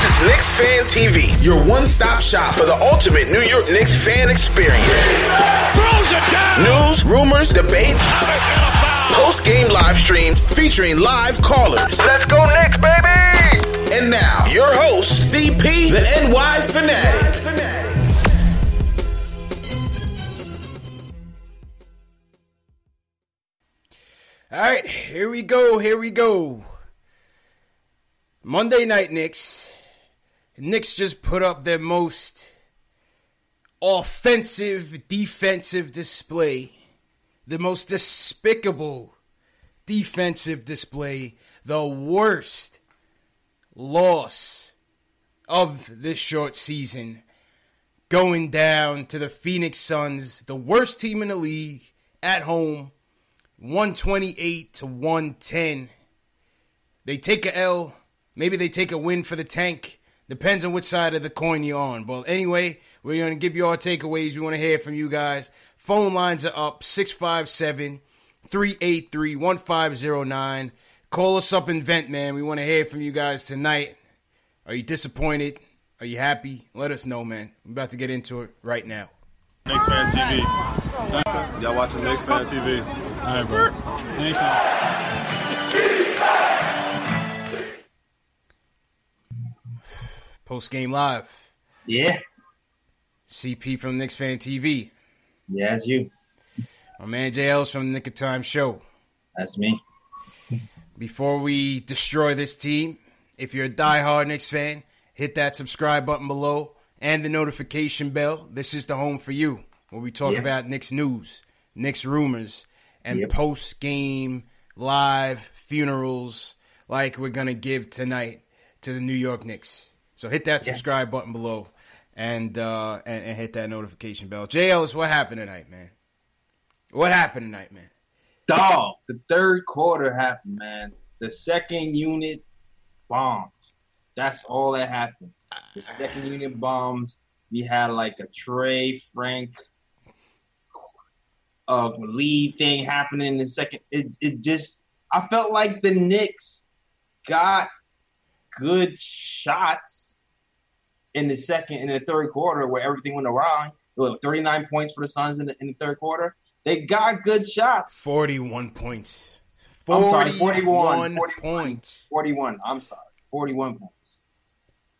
This is Knicks Fan TV, your one-stop shop for the ultimate New York Knicks fan experience. Throws it down. News, rumors, debates, post-game live streams featuring live callers. Let's go Knicks, baby. And now, your host, CP, the NY Fanatic. All right, here we go. Here we go. Monday night Knicks. Knicks just put up their most offensive defensive display, the most despicable defensive display, the worst loss of this short season, going down to the Phoenix Suns, the worst team in the league at home, 128 to 110. They take a L, maybe they take a win for the tank. Depends on which side of the coin you're on. But anyway, we're going to give you our takeaways. We want to hear from you guys. Phone lines are up 657 383 1509. Call us up and vent, man. We want to hear from you guys tonight. Are you disappointed? Are you happy? Let us know, man. I'm about to get into it right now. Knicks Fan TV. Y'all watching Knicks Fan TV. All right, bro. Thanks, man. Post game live. Yeah. CP from Knicks Fan TV. Yeah, that's you. My man JL's from the Knick of Time Show. That's me. Before we destroy this team, if you're a diehard Knicks fan, hit that subscribe button below and the notification bell. This is the home for you, where we talk Yeah. about Knicks news, Knicks rumors, and Yep. post game live funerals like we're gonna give tonight to the New York Knicks. So hit that Yeah. subscribe button below and uh and, and hit that notification bell. JL's what happened tonight, man? What happened tonight, man? Dog, the third quarter happened, man. The second unit bombed. That's all that happened. The second unit bombs. We had like a Trey Frank uh, lead thing happening in the second. It, it just, I felt like the Knicks got good shots in the second and the third quarter where everything went awry. There were 39 points for the Suns in the, in the third quarter. They got good shots. 41 points. I'm sorry, 41 41, 41. points. 41. I'm sorry. 41 points.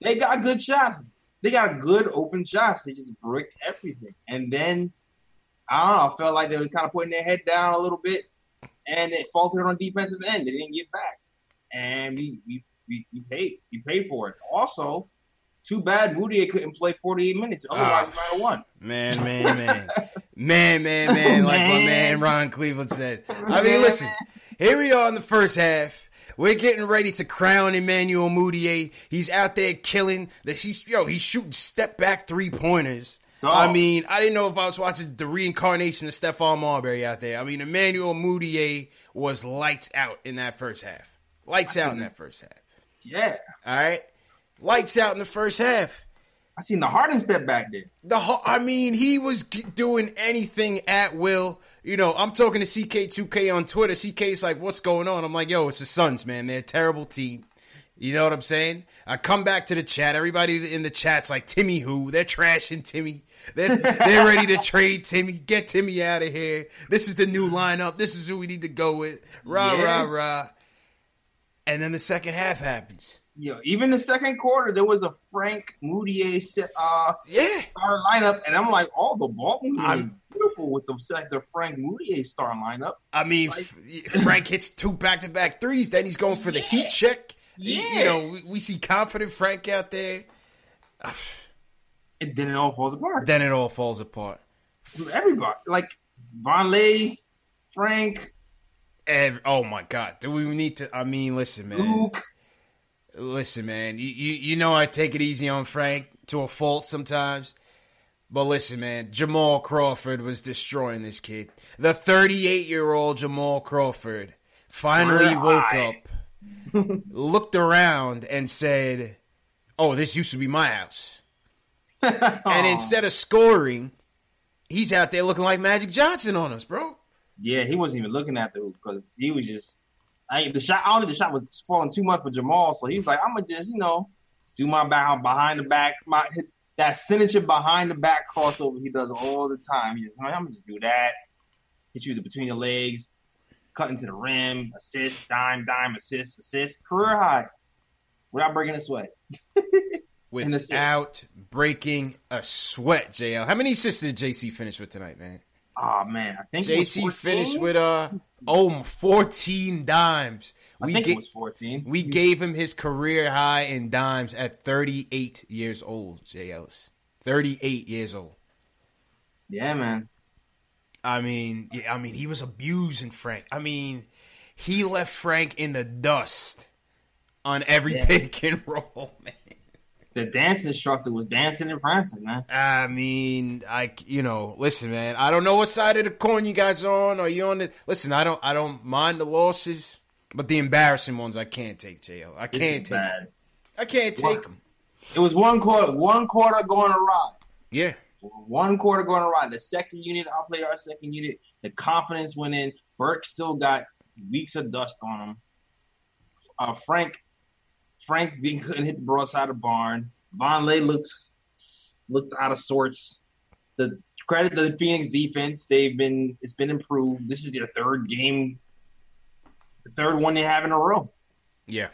They got good shots. They got good open shots. They just bricked everything. And then, I don't know, I felt like they were kind of putting their head down a little bit and it faltered on defensive end. They didn't get back. And we, we, we, we paid. We paid for it. Also, too bad Moody couldn't play 48 minutes. Ah, Otherwise, we might have won. Man, man, man. man, man, man. Like my man Ron Cleveland said. I mean, listen, here we are in the first half. We're getting ready to crown Emmanuel Mudiay. He's out there killing. The, he's, yo, he's shooting step back three pointers. I mean, I didn't know if I was watching the reincarnation of Stephon Marbury out there. I mean, Emmanuel Mudiay was lights out in that first half. Lights out in that first half. Yeah. All right. Lights out in the first half. I seen the Harden step back there. The I mean, he was doing anything at will. You know, I'm talking to CK2K on Twitter. CK's like, "What's going on?" I'm like, "Yo, it's the Suns, man. They're a terrible team." You know what I'm saying? I come back to the chat. Everybody in the chat's like, "Timmy, who? They're trashing Timmy. They're they're ready to trade Timmy. Get Timmy out of here. This is the new lineup. This is who we need to go with. Rah Yeah. rah rah." And then the second half happens. Yo, even the second quarter, there was a Frank Mudiay set, uh, Yeah. starting lineup, and I'm like, oh, the ball movement is beautiful with the the Frank Mudiay star lineup. I mean, F- Frank hits two back to back threes. Then he's going for the heat check. You- Yeah. You know, we, we see confident Frank out there. And then it all falls apart. Then it all falls apart. Everybody, like Vonleh, Frank, And oh my God, do we need to? I mean, listen, man. Luke. Listen, man. You, you you know I take it easy on Frank to a fault sometimes. But listen, man, Jamal Crawford was destroying this kid. The 38 year old Jamal Crawford finally Career woke high. up, looked around, and said, Oh, this used to be my house. And instead of scoring, he's out there looking like Magic Johnson on us, bro. Yeah, he wasn't even looking at the hoop because he was just. I the shot. I don't think the shot was falling too much for Jamal, so he was like, "I'm gonna just, you know, do my back behind the back, my that signature behind the back crossover he does all the time. He just, I'm gonna just do that. Hit you between the legs, cut into the rim, assist, dime, dime, assist, assist, career high, without breaking a sweat. Without breaking a sweat, JL. How many assists did JC finish with tonight, man? Oh man, I think JC finished with uh oh 14 dimes. I We think ga- it was 14. we gave him his career high in dimes at 38 years old, Jay Ellis. 38 years old. Yeah, man. I mean, yeah, I mean, he was abusing Frank. I mean, he left Frank in the dust on every Yeah. pick and roll, man. The dance instructor was dancing and prancing, man. I mean, I you know, listen, man. I don't know what side of the coin you guys on. Are you on the? Listen, I don't, I don't mind the losses, but the embarrassing ones I can't take, JL. I can't take. bad. I can't take them. It was one quarter, one quarter going awry. Yeah, One quarter going awry. The second unit I played our second unit. The confidence went in. Burke still got weeks of dust on him. Uh, Frank, Frank didn't- couldn't hit the broadside of the barn. Vonleh looked looked out of sorts. The credit to the Phoenix defense. They've been it's been improved. This is their third game, the third one they have in a row. yeah.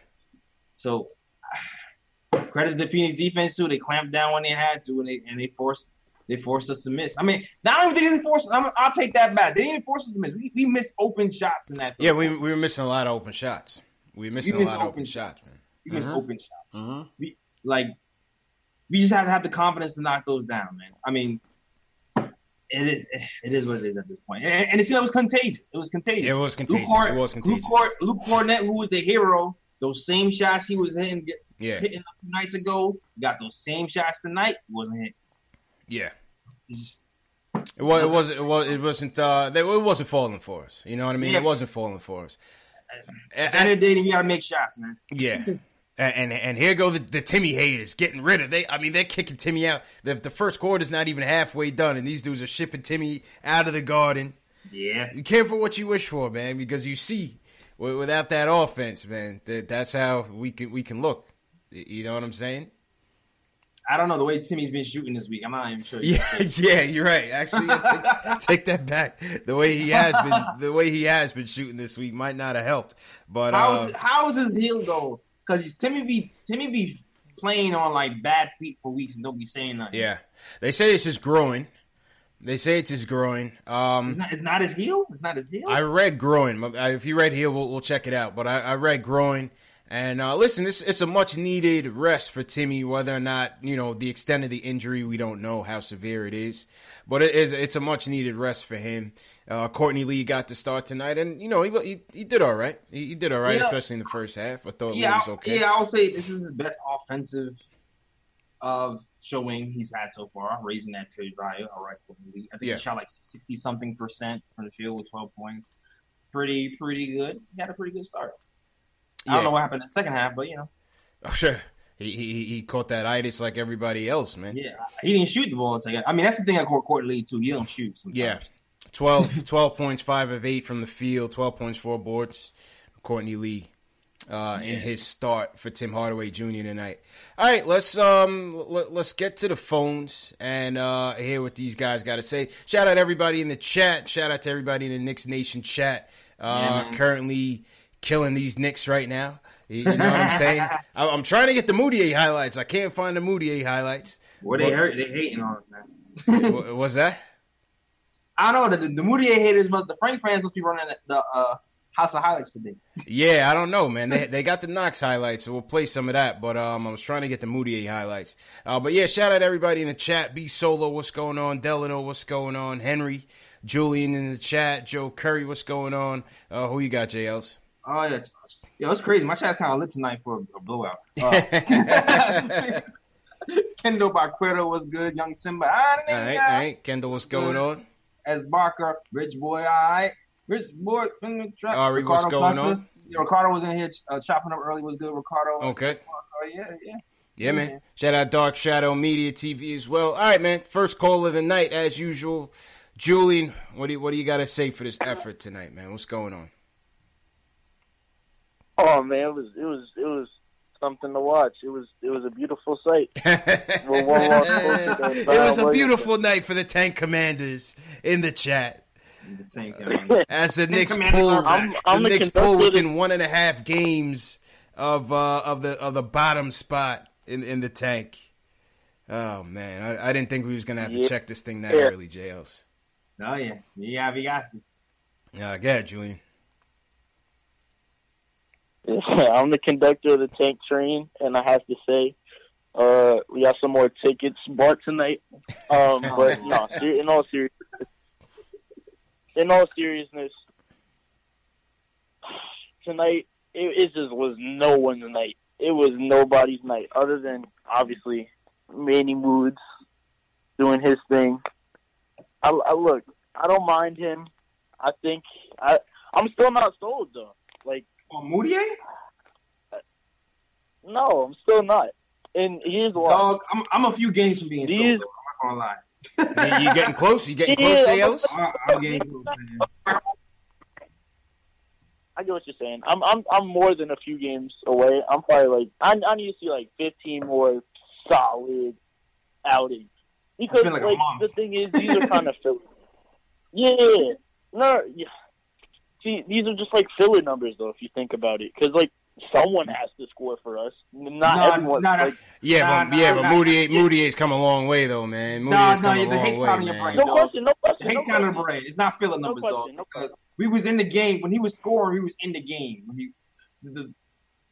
So credit to the Phoenix defense too. They clamped down when they had to, and they and they forced they forced us to miss. I mean, not only did they force, I'm, I'll take that back. They didn't even force us to miss. We, we missed open shots in that. Yeah, we we were missing a lot of open shots. We were missing We a lot of open open shots, we missed Mhm. open shots. Mhm. We like we just have to have the confidence to knock those down, man. I mean. It is, it is what it is at this point, and, and it seemed it was contagious. It was contagious. It was Luke contagious. Cor- It was contagious. Luke, Luke Kornet, who was the hero, those same shots he was hitting, Yeah, hitting a few nights ago, got those same shots tonight. Wasn't hit. yeah. It was. It was. It was. It wasn't. Uh, they, it wasn't falling for us. You know what I mean? Yeah. It wasn't falling for us. At the end of the day, you gotta make shots, man. Yeah. And, and and here go the, the Timmy haters getting rid of they. I mean they're kicking Timmy out. The, the first quarter's not even halfway done, and these dudes are shipping Timmy out of the garden. Yeah. You careful what you wish for, man, because you see wi- without that offense, man, that, that's how we can we can look. You know what I'm saying? I don't know the way Timmy's been shooting this week. I'm not even sure. Yeah, yeah, you're right. Actually, yeah, take, take that back. The way he has been, the way he has been shooting this week might not have helped. But How's uh, how is his heel though? Because he's Timmy be Timmy be playing on like bad feet for weeks and don't be saying nothing. yeah, they say it's his groin. They say it's his groin. Um, It's not, it's not his heel. It's not his heel. I read groin. If you read here, we'll, we'll check it out. But I, I read groin. And uh, listen, this it's a much needed rest for Timmy. Whether or not you know the extent of the injury, we don't know how severe it is, but it is it's a much needed rest for him. Uh, Courtney Lee got to start tonight, and you know he he, he did all right. He, he did all right, Yeah. especially in the first half. I thought yeah, Lee was okay. yeah. I'll say this is his best offensive of showing he's had so far, raising that trade value. All right, the league. I think Yeah. he shot like sixty something percent from the field with twelve points. Pretty pretty good. He had a pretty good start. I Yeah. don't know what happened in the second half, but you know. Oh, sure. he, he he caught that itis like everybody else, man. Yeah, he didn't shoot the ball. I mean, that's the thing at Court, Court Lee too. You don't shoot. Sometimes. Yeah. 12, 12 points, five of eight from the field, twelve points, four boards. Courtney Lee uh, in his start for Tim Hardaway Jr. tonight. All right, let's um let, us get to the phones and uh, hear what these guys got to say. Shout out everybody in the chat. Shout out to everybody in the Knicks Nation chat. Uh, Yeah, currently killing these Knicks right now. You you know what I'm saying? I, I'm trying to get the Mudiay highlights. I can't find the Mudiay highlights. What they What- hurt, they hating on us, man. Wha- What's that? I don't know the, the Mudiay haters, but the Frank fans must be running the, the uh, House of Highlights today. Yeah, I don't know, man. They they got the Knox highlights, so we'll play some of that. But um, I was trying to get the Mudiay highlights. Uh, but yeah, shout out everybody in the chat. B Solo, what's going on? Delano, what's going on? Henry, Julian in the chat. Joe Curry, what's going on? Uh, who you got, JLs? Oh yeah, yo, it's crazy. My chat's kind of lit tonight for a, a blowout. Uh, Kendall Baquero was good. Young Simba, ah, All right, all right. Kendall, what's going on? As Barker, Rich Boy, all right. Rich Boy, from the trap. Ari, what's going on? Yeah, Ricardo was in here uh, chopping up early. Was good. Ricardo. Okay. Oh, yeah, yeah. Yeah, man. Shout out Dark Shadow Media TV as well. All right, man. First call of the night, as usual. Julian, what do you, what do you got to say for this effort tonight, man? What's going on? Oh man, it was it was it was something to watch. It was it was a beautiful sight. Well, one loss closer to it was a beautiful night for the Tank Commanders in the chat. The tank, yeah. As the Knicks Commanders pull. I'm- I'm the the Knicks pull within one and a half games of uh, of the of the bottom spot in in the tank. Oh man, I, I didn't think we was gonna have to Yeah. check this thing that Yeah. early, JLs. Oh yeah, yeah, we got you. Yeah, go ahead, Julian. I'm the conductor of the tank train, and I have to say, uh, we got some more tickets bought tonight. Um, but no, in all seriousness, in all seriousness, tonight it, it just was no one's night. It was nobody's night, other than obviously Manny Moods doing his thing. I, I look, I don't mind him. I think I, I'm still not sold though. Like. Oh, Mudiay? No, I'm still not. And here's why. Dog, I'm, I'm a few games from being sold. Though. I'm not gonna lie. You, you getting close? You getting Yeah, close, I'm- I- I'm getting close, man. I get what you're saying. I'm I'm I'm more than a few games away. I'm probably like I I need to see like 15 more solid outings because like like, the thing is these are kind of filler. Yeah, no, yeah. See, these are just like filler numbers though if you think about it, because like someone has to score for us. Not No, everyone. no, like, that's- Yeah, Nah, but nah, yeah, but nah. Mudiay, Mudiay's come a long way though, man. Nah, Mudiay's nah, come a the hate's long pounding way, your man. brain. no question, no question, Hate no counter question. brain. It's not filler No numbers, question, though. no because we was in the game when he was scoring. We was in the game. When he, the,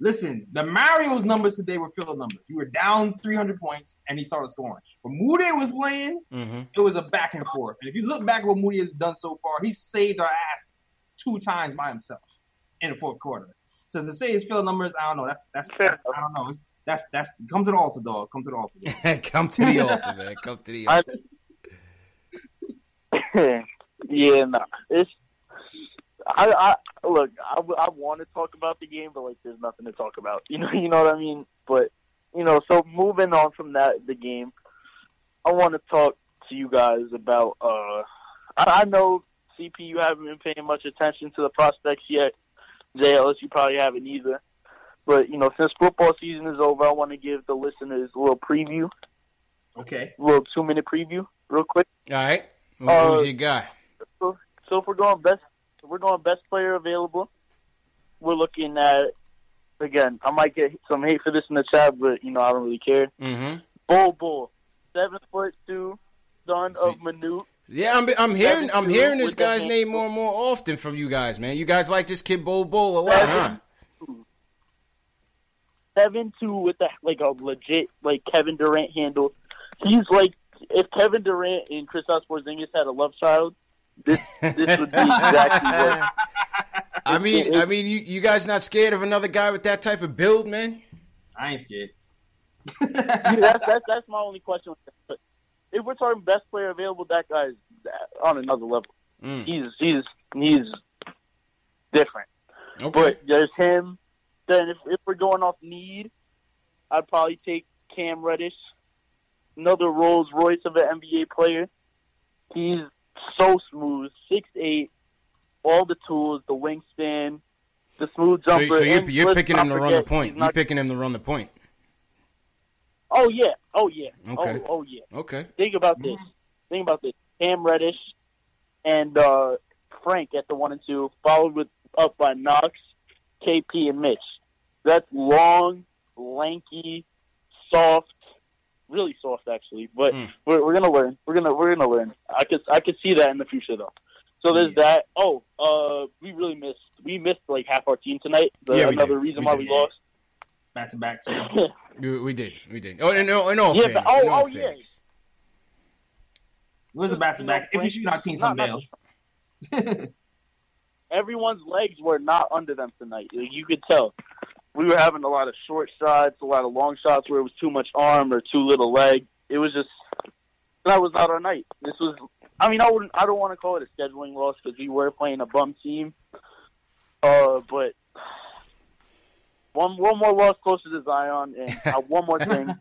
listen, the Mario's numbers today were filler numbers. You were down 300 points and he started scoring. When Moody was playing, hmm it was a back and forth. And if you look back at what Moody has done so far, he's saved our ass two times by himself in the fourth quarter. So to say his field numbers, I don't know. That's that's, that's I don't know. It's, that's that's come to the altar, dog. Come to the altar. Come to the altar, man. Come to the I- altar. yeah, no, it's. I, I look. I, I want to talk about the game, but like, there's nothing to talk about. You know, you know what I mean. But you know, so moving on from that, the game, I want to talk to you guys about. uh I, I know CP, you haven't been paying much attention to the prospects yet. JLS, you probably haven't either. But you know, since football season is over, I want to give the listeners a little preview, Okay. a little two minute preview, real quick. All right. Who- Uh, Who's your guy? So, so if we're going best, if we're going best player available. We're looking at again. I might get some hate for this in the chat, but you know I don't really care. Mm-hmm. Bol Bol, seven foot two, son of See- Manute. Yeah, I'm, I'm hearing I'm hearing this guy's name more and more often from you guys, man. You guys like this kid Bol Bol a lot, huh? Seven two with the like a legit like Kevin Durant handle. He's like if Kevin Durant and Kristaps Porzingis had a love child, this this would be exactly what. I mean, I mean, you, you guys not scared of another guy with that type of build, man? I ain't scared. Yeah, that's, that's that's my only question. But if we're talking best player available, that guy's on another level. Mm. He's he's he's different. Okay. But there's him. Then if, if we're going off need, I'd probably take Cam Reddish, another Rolls Royce of an NBA player. He's so smooth, six eight, all the tools, the wingspan, the smooth jumper. so you're, you're picking him to run the point. You're picking him to run the point. Oh yeah, oh yeah, Okay. oh, oh yeah. Okay. Think about this. Think about this. Cam Reddish and uh, Frank at the one and two, followed with up by Knox, KP, and Mitch. That's long, lanky, soft, really soft actually. But Mm. we're, we're gonna learn. We're gonna we're gonna learn. I could I could see that in the future though. So there's that. Oh, uh, we really missed we missed like half our team tonight. The, Yeah, another did. reason We why did. we lost. Back to back. too. We, we did. We did. Oh, in, all- in all Yeah, fairness. but- oh, in all oh, yeah. fairness. It was a back to back. If you shoot our team some Not- bail. everyone's legs were not under them tonight. You could tell. We were having a lot of short shots, a lot of long shots where it was too much arm or too little leg. It was just that was not our night. This was. I mean, I wouldn't. I don't want to call it a scheduling loss because we were playing a bum team. Uh, but one one more loss closer to Zion, and uh, one more thing.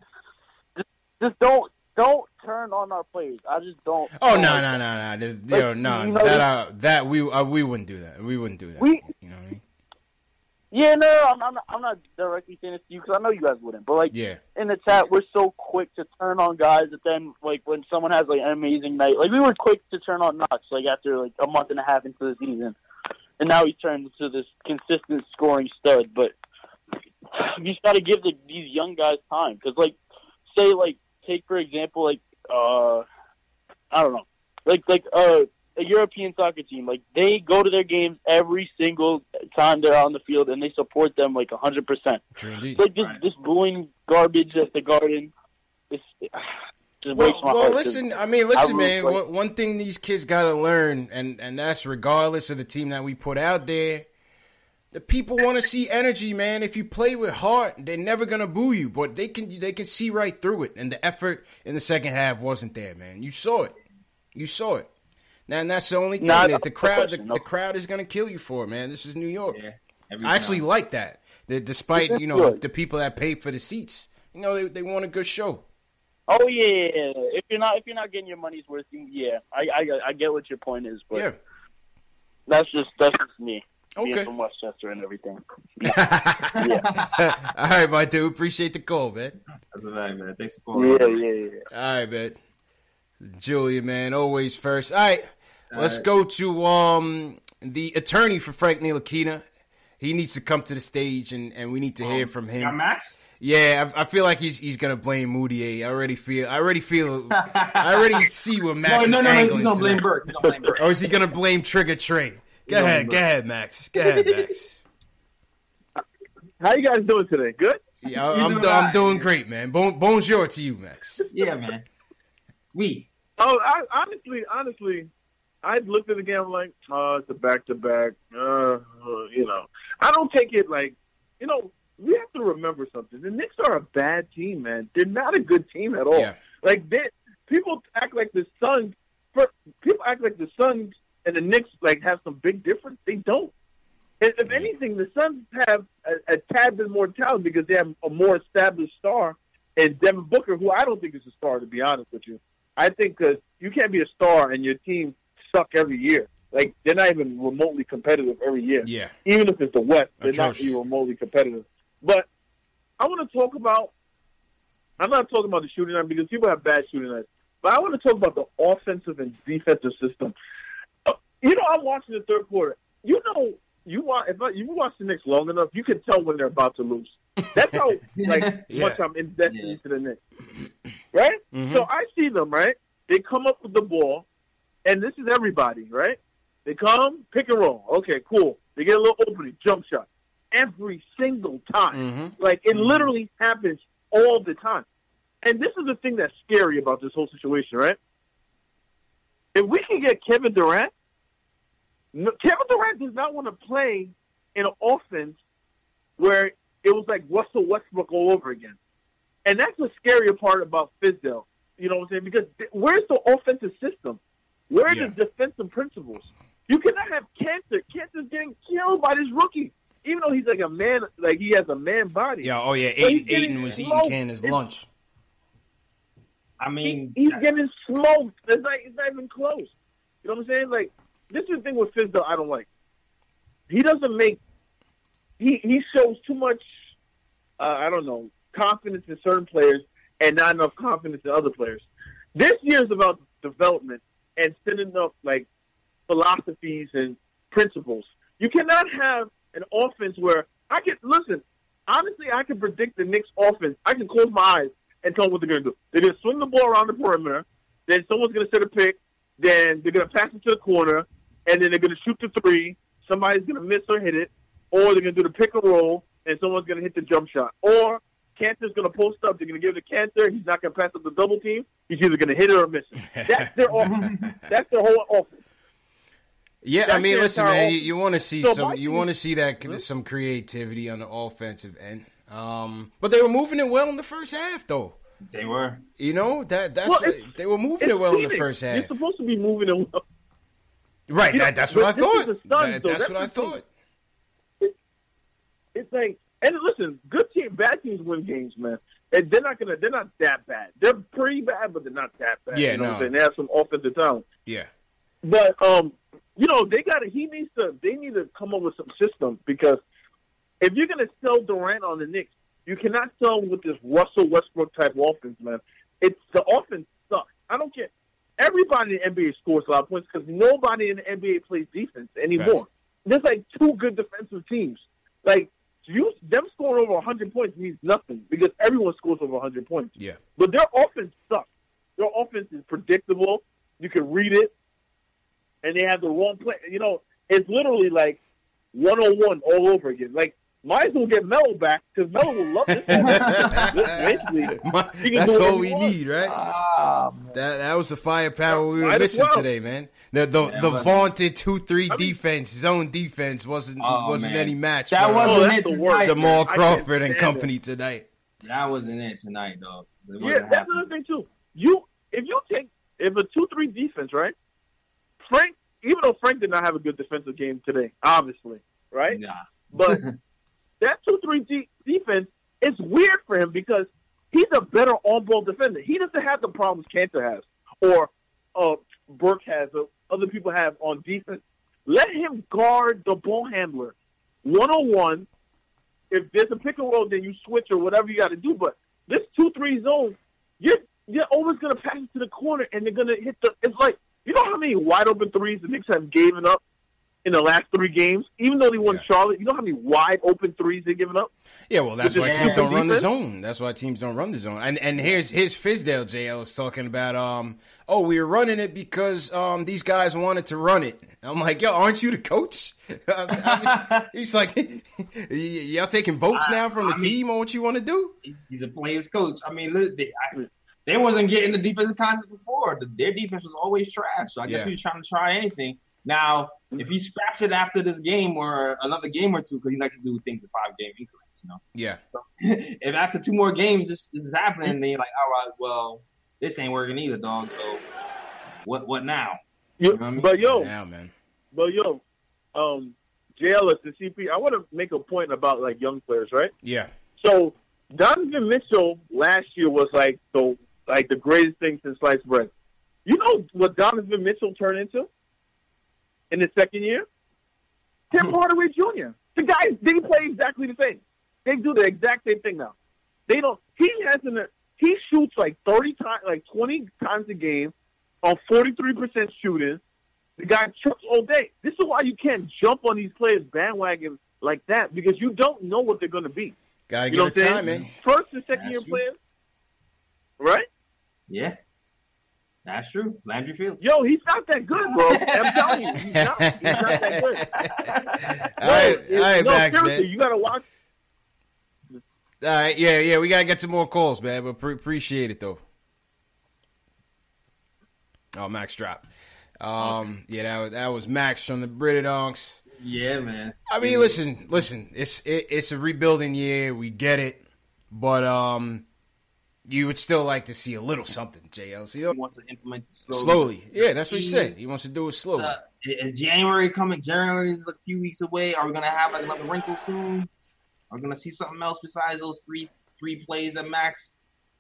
just, just don't don't turn on our players. I just don't. Oh don't no no no no Like, yo no you know, that uh, that we uh, we wouldn't do that we wouldn't do that We- you know what I mean Yeah, no, no, I'm, I'm, not, I'm not directly saying this to you because I know you guys wouldn't. But like yeah in the chat, we're so quick to turn on guys that then like when someone has like an amazing night, like we were quick to turn on Knox like after like a month and a half into the season, and now he turned into this consistent scoring stud. But you just got to give the, these young guys time because like say like take for example like uh I don't know like like uh a European soccer team, like they go to their games every single time they're on the field, and they support them like a hundred percent. true Like this, Right. this booing garbage at the Garden, it's, just well, breaks my well listen I mean listen I man really- one- one thing these kids got to learn and and that's regardless of the team that we put out there the people want to see energy man if you play with heart they're never gonna boo you but they can they can see right through it and the effort in the second half wasn't there man you saw it you saw it now and that's the only thing that the crowd the, the crowd is gonna kill you for man this is New York Yeah. I actually time. like that. That despite you know the people that pay for the seats, you know they, they want a good show. Oh yeah. if you're not if you're not getting your money's worth, yeah, I I, I get what your point is, but Yeah. that's just that's just me. Being Okay. from Westchester and everything. Yeah. All right, my dude. Appreciate the call, man. That's a fact, man. Thanks for calling. Yeah, yeah, yeah. All right, man. Julia, man, always first. All right, let's right. go to um the attorney for Frank Ntilikina. He needs to come to the stage, and, and we need to hear from Got him. Max? Yeah, I, I feel like he's he's gonna blame Mudiay. I already feel. I already feel. I already see where No, Max no, is no, no. angling. He's gonna blame tonight. Burke. He's gonna blame Burke. Or is he gonna blame Trigger Trey? Go No, ahead, but- go ahead, Max. Go ahead, Max. How you guys doing today? Good. Yeah, I'm doing do- I'm alright. doing great, man. Bon, bonjour to you, Max. Yeah, man. We. Oh, I, honestly, honestly, I looked at the game I'm like, oh, it's a back to back. Uh, you know, I don't take it like, you know, we have to remember something. The Knicks are a bad team, man. They're not a good team at all. Yeah. Like they, people act like the Suns. People act like the Suns and the Knicks like have some big difference. They don't. If, if anything, the Suns have a, a tad bit more talent because they have a more established star and Devin Booker, who I don't think is a star, to be honest with you. I think because you can't be a star and your team suck every year. Like they're not even remotely competitive every year. Yeah. Even if it's the West, they're Atrocious. not even remotely competitive. But I want to talk about. I'm not talking about the shooting night because people have bad shooting nights, but I want to talk about the offensive and defensive system. You know, I'm watching the third quarter. You know, you watch if I, you watch the Knicks long enough, you can tell when they're about to lose. That's how like Yeah. much I'm invested Yeah. into the Knicks, right? Mhm. So I see them right. They come up with the ball, and this is everybody, right? They come pick and roll. Okay, cool. They get a little opening, jump shot every single time. Mhm. Like it literally happens all the time. And this is the thing that's scary about this whole situation, right? If we can get Kevin Durant, no, Kevin Durant does not want to play in an offense where it was like Russell Westbrook all over again. And that's the scarier part about Fizdale. You know what I'm saying? Because th- where's the offensive system? Where are Yeah. the defensive principles? You cannot have cancer. Cancer's getting killed by this rookie. even though he's like a man, like he has a man body. Yeah, oh yeah, Ayton, Ayton was eating smoked. Candace's It's- lunch. I mean, He's getting smoked. It's like it's not even close. You know what I'm saying? Like this is the thing with Fizdale I don't like. He doesn't make. He he shows too much. Uh, I don't know confidence in certain players and not enough confidence in other players. This year is about development and setting up like philosophies and principles. You cannot have an offense where I can listen. Honestly, I can predict the Knicks' offense. I can close my eyes and tell them what they're going to do. They're going to swing the ball around the perimeter. Then someone's going to set a pick. Then they're going to pass it to the corner, and then they're going to shoot the three. Somebody's going to miss or hit it, or they're going to do the pick and roll, and someone's going to hit the jump shot. Or Kanter's going to post up. They're going to give it to Kanter. He's not going to pass up the double team. He's either going to hit it or miss it. That's their offense. That's their whole offense. Yeah, I mean, listen, man, off- you, you want to see So some, you want to see that some creativity on the offensive end. Um, but they were moving it well in the first half, though. they were. You know that that's Well, what- they were moving it well in the first half. You're supposed to be moving it well. Right, You know, that, that's what I thought. Suns, That- that's what I thought. It's like, and listen, good team, bad teams win games, man. And they're not gonna, they're not that bad. They're pretty bad, but they're not that bad. Yeah, you know what I'm saying? They have some offensive talent, Yeah, but um, you know, they got to. He needs to. They need to come up with some system because if you're gonna sell Durant on the Knicks, you cannot sell with this Russell Westbrook type offense, man. It's the offense sucks. I don't care. Everybody in the NBA scores a lot of points because nobody in the NBA plays defense anymore. Facts. There's like two good defensive teams. Like you, them scoring over 100 points means nothing because everyone scores over 100 points. yeah. But their offense sucks. Their offense is predictable. You can read it, and they have the wrong play. You know, it's literally like 101 all over again. Like, might as well get Melo back because Melo will love this. Eventually, My- that's all we wants. need, right? Ah. That that was the firepower we were missing well. today, man. The the, Yeah, the vaunted two three I mean- defense, zone defense wasn't Oh, wasn't man. any match That for wasn't Oh, it the tonight. worst. Jamal I Crawford and stand company tonight. That wasn't it tonight, though. Yeah, that's happening. another thing too. You if you take if a two three defense, right? Frank, even though Frank did not have a good defensive game today, obviously, right? Nah. But that two three de- defense is weird for him because he's a better on ball defender. He doesn't have the problems Kanter has or uh, Burke has or other people have on defense. Let him guard the ball handler one on one. If there's a pick and roll, then you switch or whatever you got to do. But this two three zone, you're you're always gonna pass it to the corner and they're gonna hit the. It's like you know how many wide open threes the Knicks have given up in the last three games, even though they won Yeah. Charlotte. You know how many wide open threes they've given up? Yeah, well, that's why the teams don't run the zone. That's why teams don't run the zone. And and here's here's Fizdale JL is talking about um oh we were running it because um these guys wanted to run it. I'm like yo, aren't you the coach? I mean, he's like y- y'all taking votes now from the I mean- team on what you want to do. He's a player's coach. I mean, look, they, I, they wasn't getting the defensive concept before. Their defense was always trash. So I guess Yeah. he was trying to try anything. Now, if he scraps it after this game or another game or two, because he likes to do things in five game increments, you know. Yeah, if after two more games this, this is happening, then you're like, all right, well, this ain't working either, dog. So what what now? You, know what I mean? But yo, now man. but yo, um, JL the CP. I want to make a point about like young players, right? Yeah, So Donovan Mitchell last year was like the like the greatest thing since sliced bread. You know what Donovan Mitchell turned into in his second year? Tim hmm. Hardaway Jr. The guys they play exactly the same. They do the exact same thing now. They don't. He has an. He shoots like thirty times, like twenty times a game, on forty three percent shooting. The guy chucks all day. This is why you can't jump on these players bandwagon like that because you don't know what they're going to be. gotta You know give it time, man. First and second year That's true. players, right? Yeah, that's true. Landry Fields. Yo, he's not that good, bro. I'm telling you, he's not, he's not that good. all right, No, all right, no, Max, seriously, man. you got to watch. All right, yeah, yeah, we gotta get some more calls, man. But pre- appreciate it though. Oh, Max drop. Um, yeah, that was, that was Max from the Britadonks. Yeah, man. I mean, listen, listen. It's it, it's a rebuilding year. We get it, but um, you would still like to see a little something, JLC. He wants to implement slowly. Slowly, yeah, that's what he said. He wants to do it slowly. Uh, is January coming? January is a few weeks away. Are we gonna have like another wrinkle soon? Are we gonna see something else besides those three three plays that Max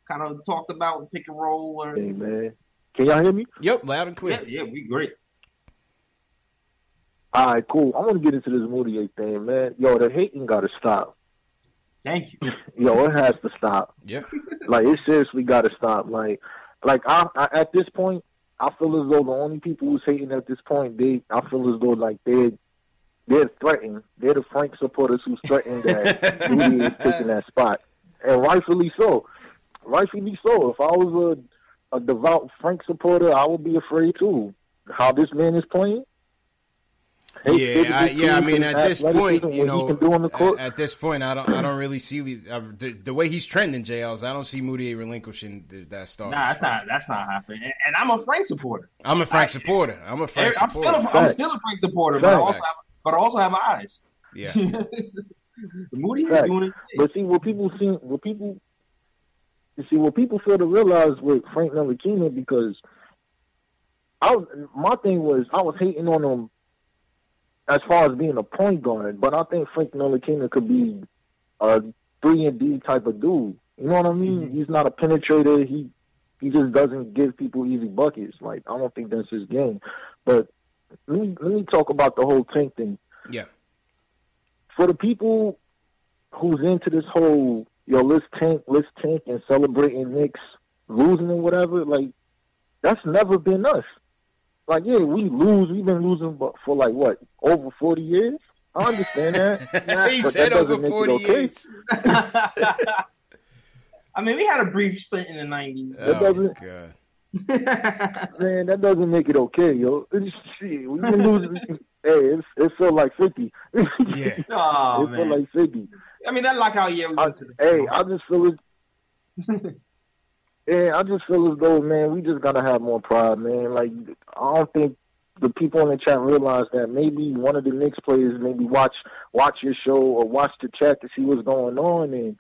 kind of talked about, pick and roll or Hey man, can y'all hear me? Yep, loud and clear. yeah, yeah, we great. All right, cool. I want to get into this Mudiay thing, man. Yo, the hating got to stop. Thank you. Yo, it has to stop. Yeah. Like it seriously got to stop. Like, like I, I at this point, I feel as though the only people who's hating at this point, they, I feel as though like they, they're threatened. They're the Frank supporters who's threatened that Mudiay is taking that spot, and rightfully so. Rightfully so. If I was a, a devout Frank supporter, I would be afraid too. How this man is playing. Hate Yeah, I, yeah. I mean, at this point, you know, can do on the court. at, at this point, I don't, I don't really see the, uh, the the way he's trending. JLs, I don't see Mudiay relinquishing th- that star. Nah, that's not that's not happening. And, and I'm a Frank supporter. I'm a Frank supporter. I'm a Frank I'm still supporter. a, I'm still a Frank supporter, but I also have, but I also have eyes. Yeah. Moody is doing his thing. But see, what people see, what people, you see, what people fail to realize with Frank Ntilikina because I, was- my thing was I was hating on him as far as being a point guard, but I think Frank Ntilikina could be a three and D type of dude. You know what I mean? Mm-hmm. He's not a penetrator. He he just doesn't give people easy buckets. Like I don't think that's his game. But let me let me talk about the whole tank thing Yeah. for the people who's into this whole yo let's tank let's tank and celebrating Knicks losing and whatever like that's never been us like yeah we lose we've been losing but for like what over 40 years I understand that he but said that over doesn't make it 40 okay. years. I mean, we had a brief split in the '90s. That Oh, doesn't- God. man that doesn't make it okay yo shit we've been losing hey it's, it felt like 50 Yeah. oh it felt man, like 50 I mean that lockout year we I, went to the hey, I just feel it. Yeah, I just feel as though, man, we just gotta have more pride, man. Like, I don't think the people in the chat realize that maybe one of the Knicks players maybe watch watch your show or watch the chat to see what's going on, and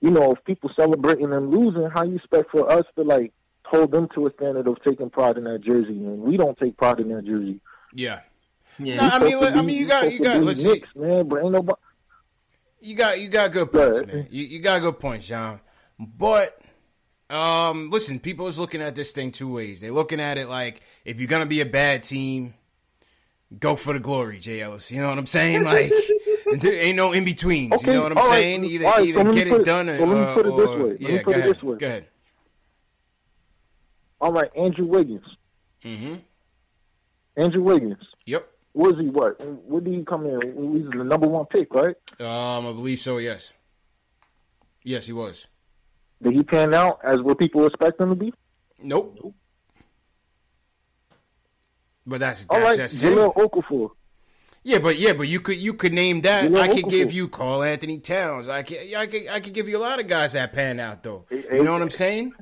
you know, if people celebrating and losing, how you expect for us to like hold them to a standard of taking pride in that jersey, and we don't take pride in that jersey. Yeah. yeah. No, I mean, Supposed to I mean, you got, you got. be Let's see. Knicks, man, but ain't nobody. You got you got good points, man. You, you got good points, John. But um, listen, people is looking at this thing two ways. They're looking at it like if you're gonna be a bad team, go for the glory, J. Ellis. You know what I'm saying? Like there ain't no in betweens. Okay, you know what I'm right, saying? Either right, either let get it it- done or, so let me put it this or- way. Let me put Go it ahead. this way. Go ahead. All right, Andrew Wiggins. Mm-hmm. Andrew Wiggins. Yep. Was he what? What did he come in? He was the number one pick, right? Um, I believe so. Yes. Yes, he was. Did he pan out as what people expect him to be? Nope. nope. But that's All that's right, that's. Jahlil Okafor. Yeah, but yeah, but you could you could name that. Know, I could Okafor. give you Karl-Anthony Towns. I could I could I could give you a lot of guys that pan out though. Hey, You know what I'm saying?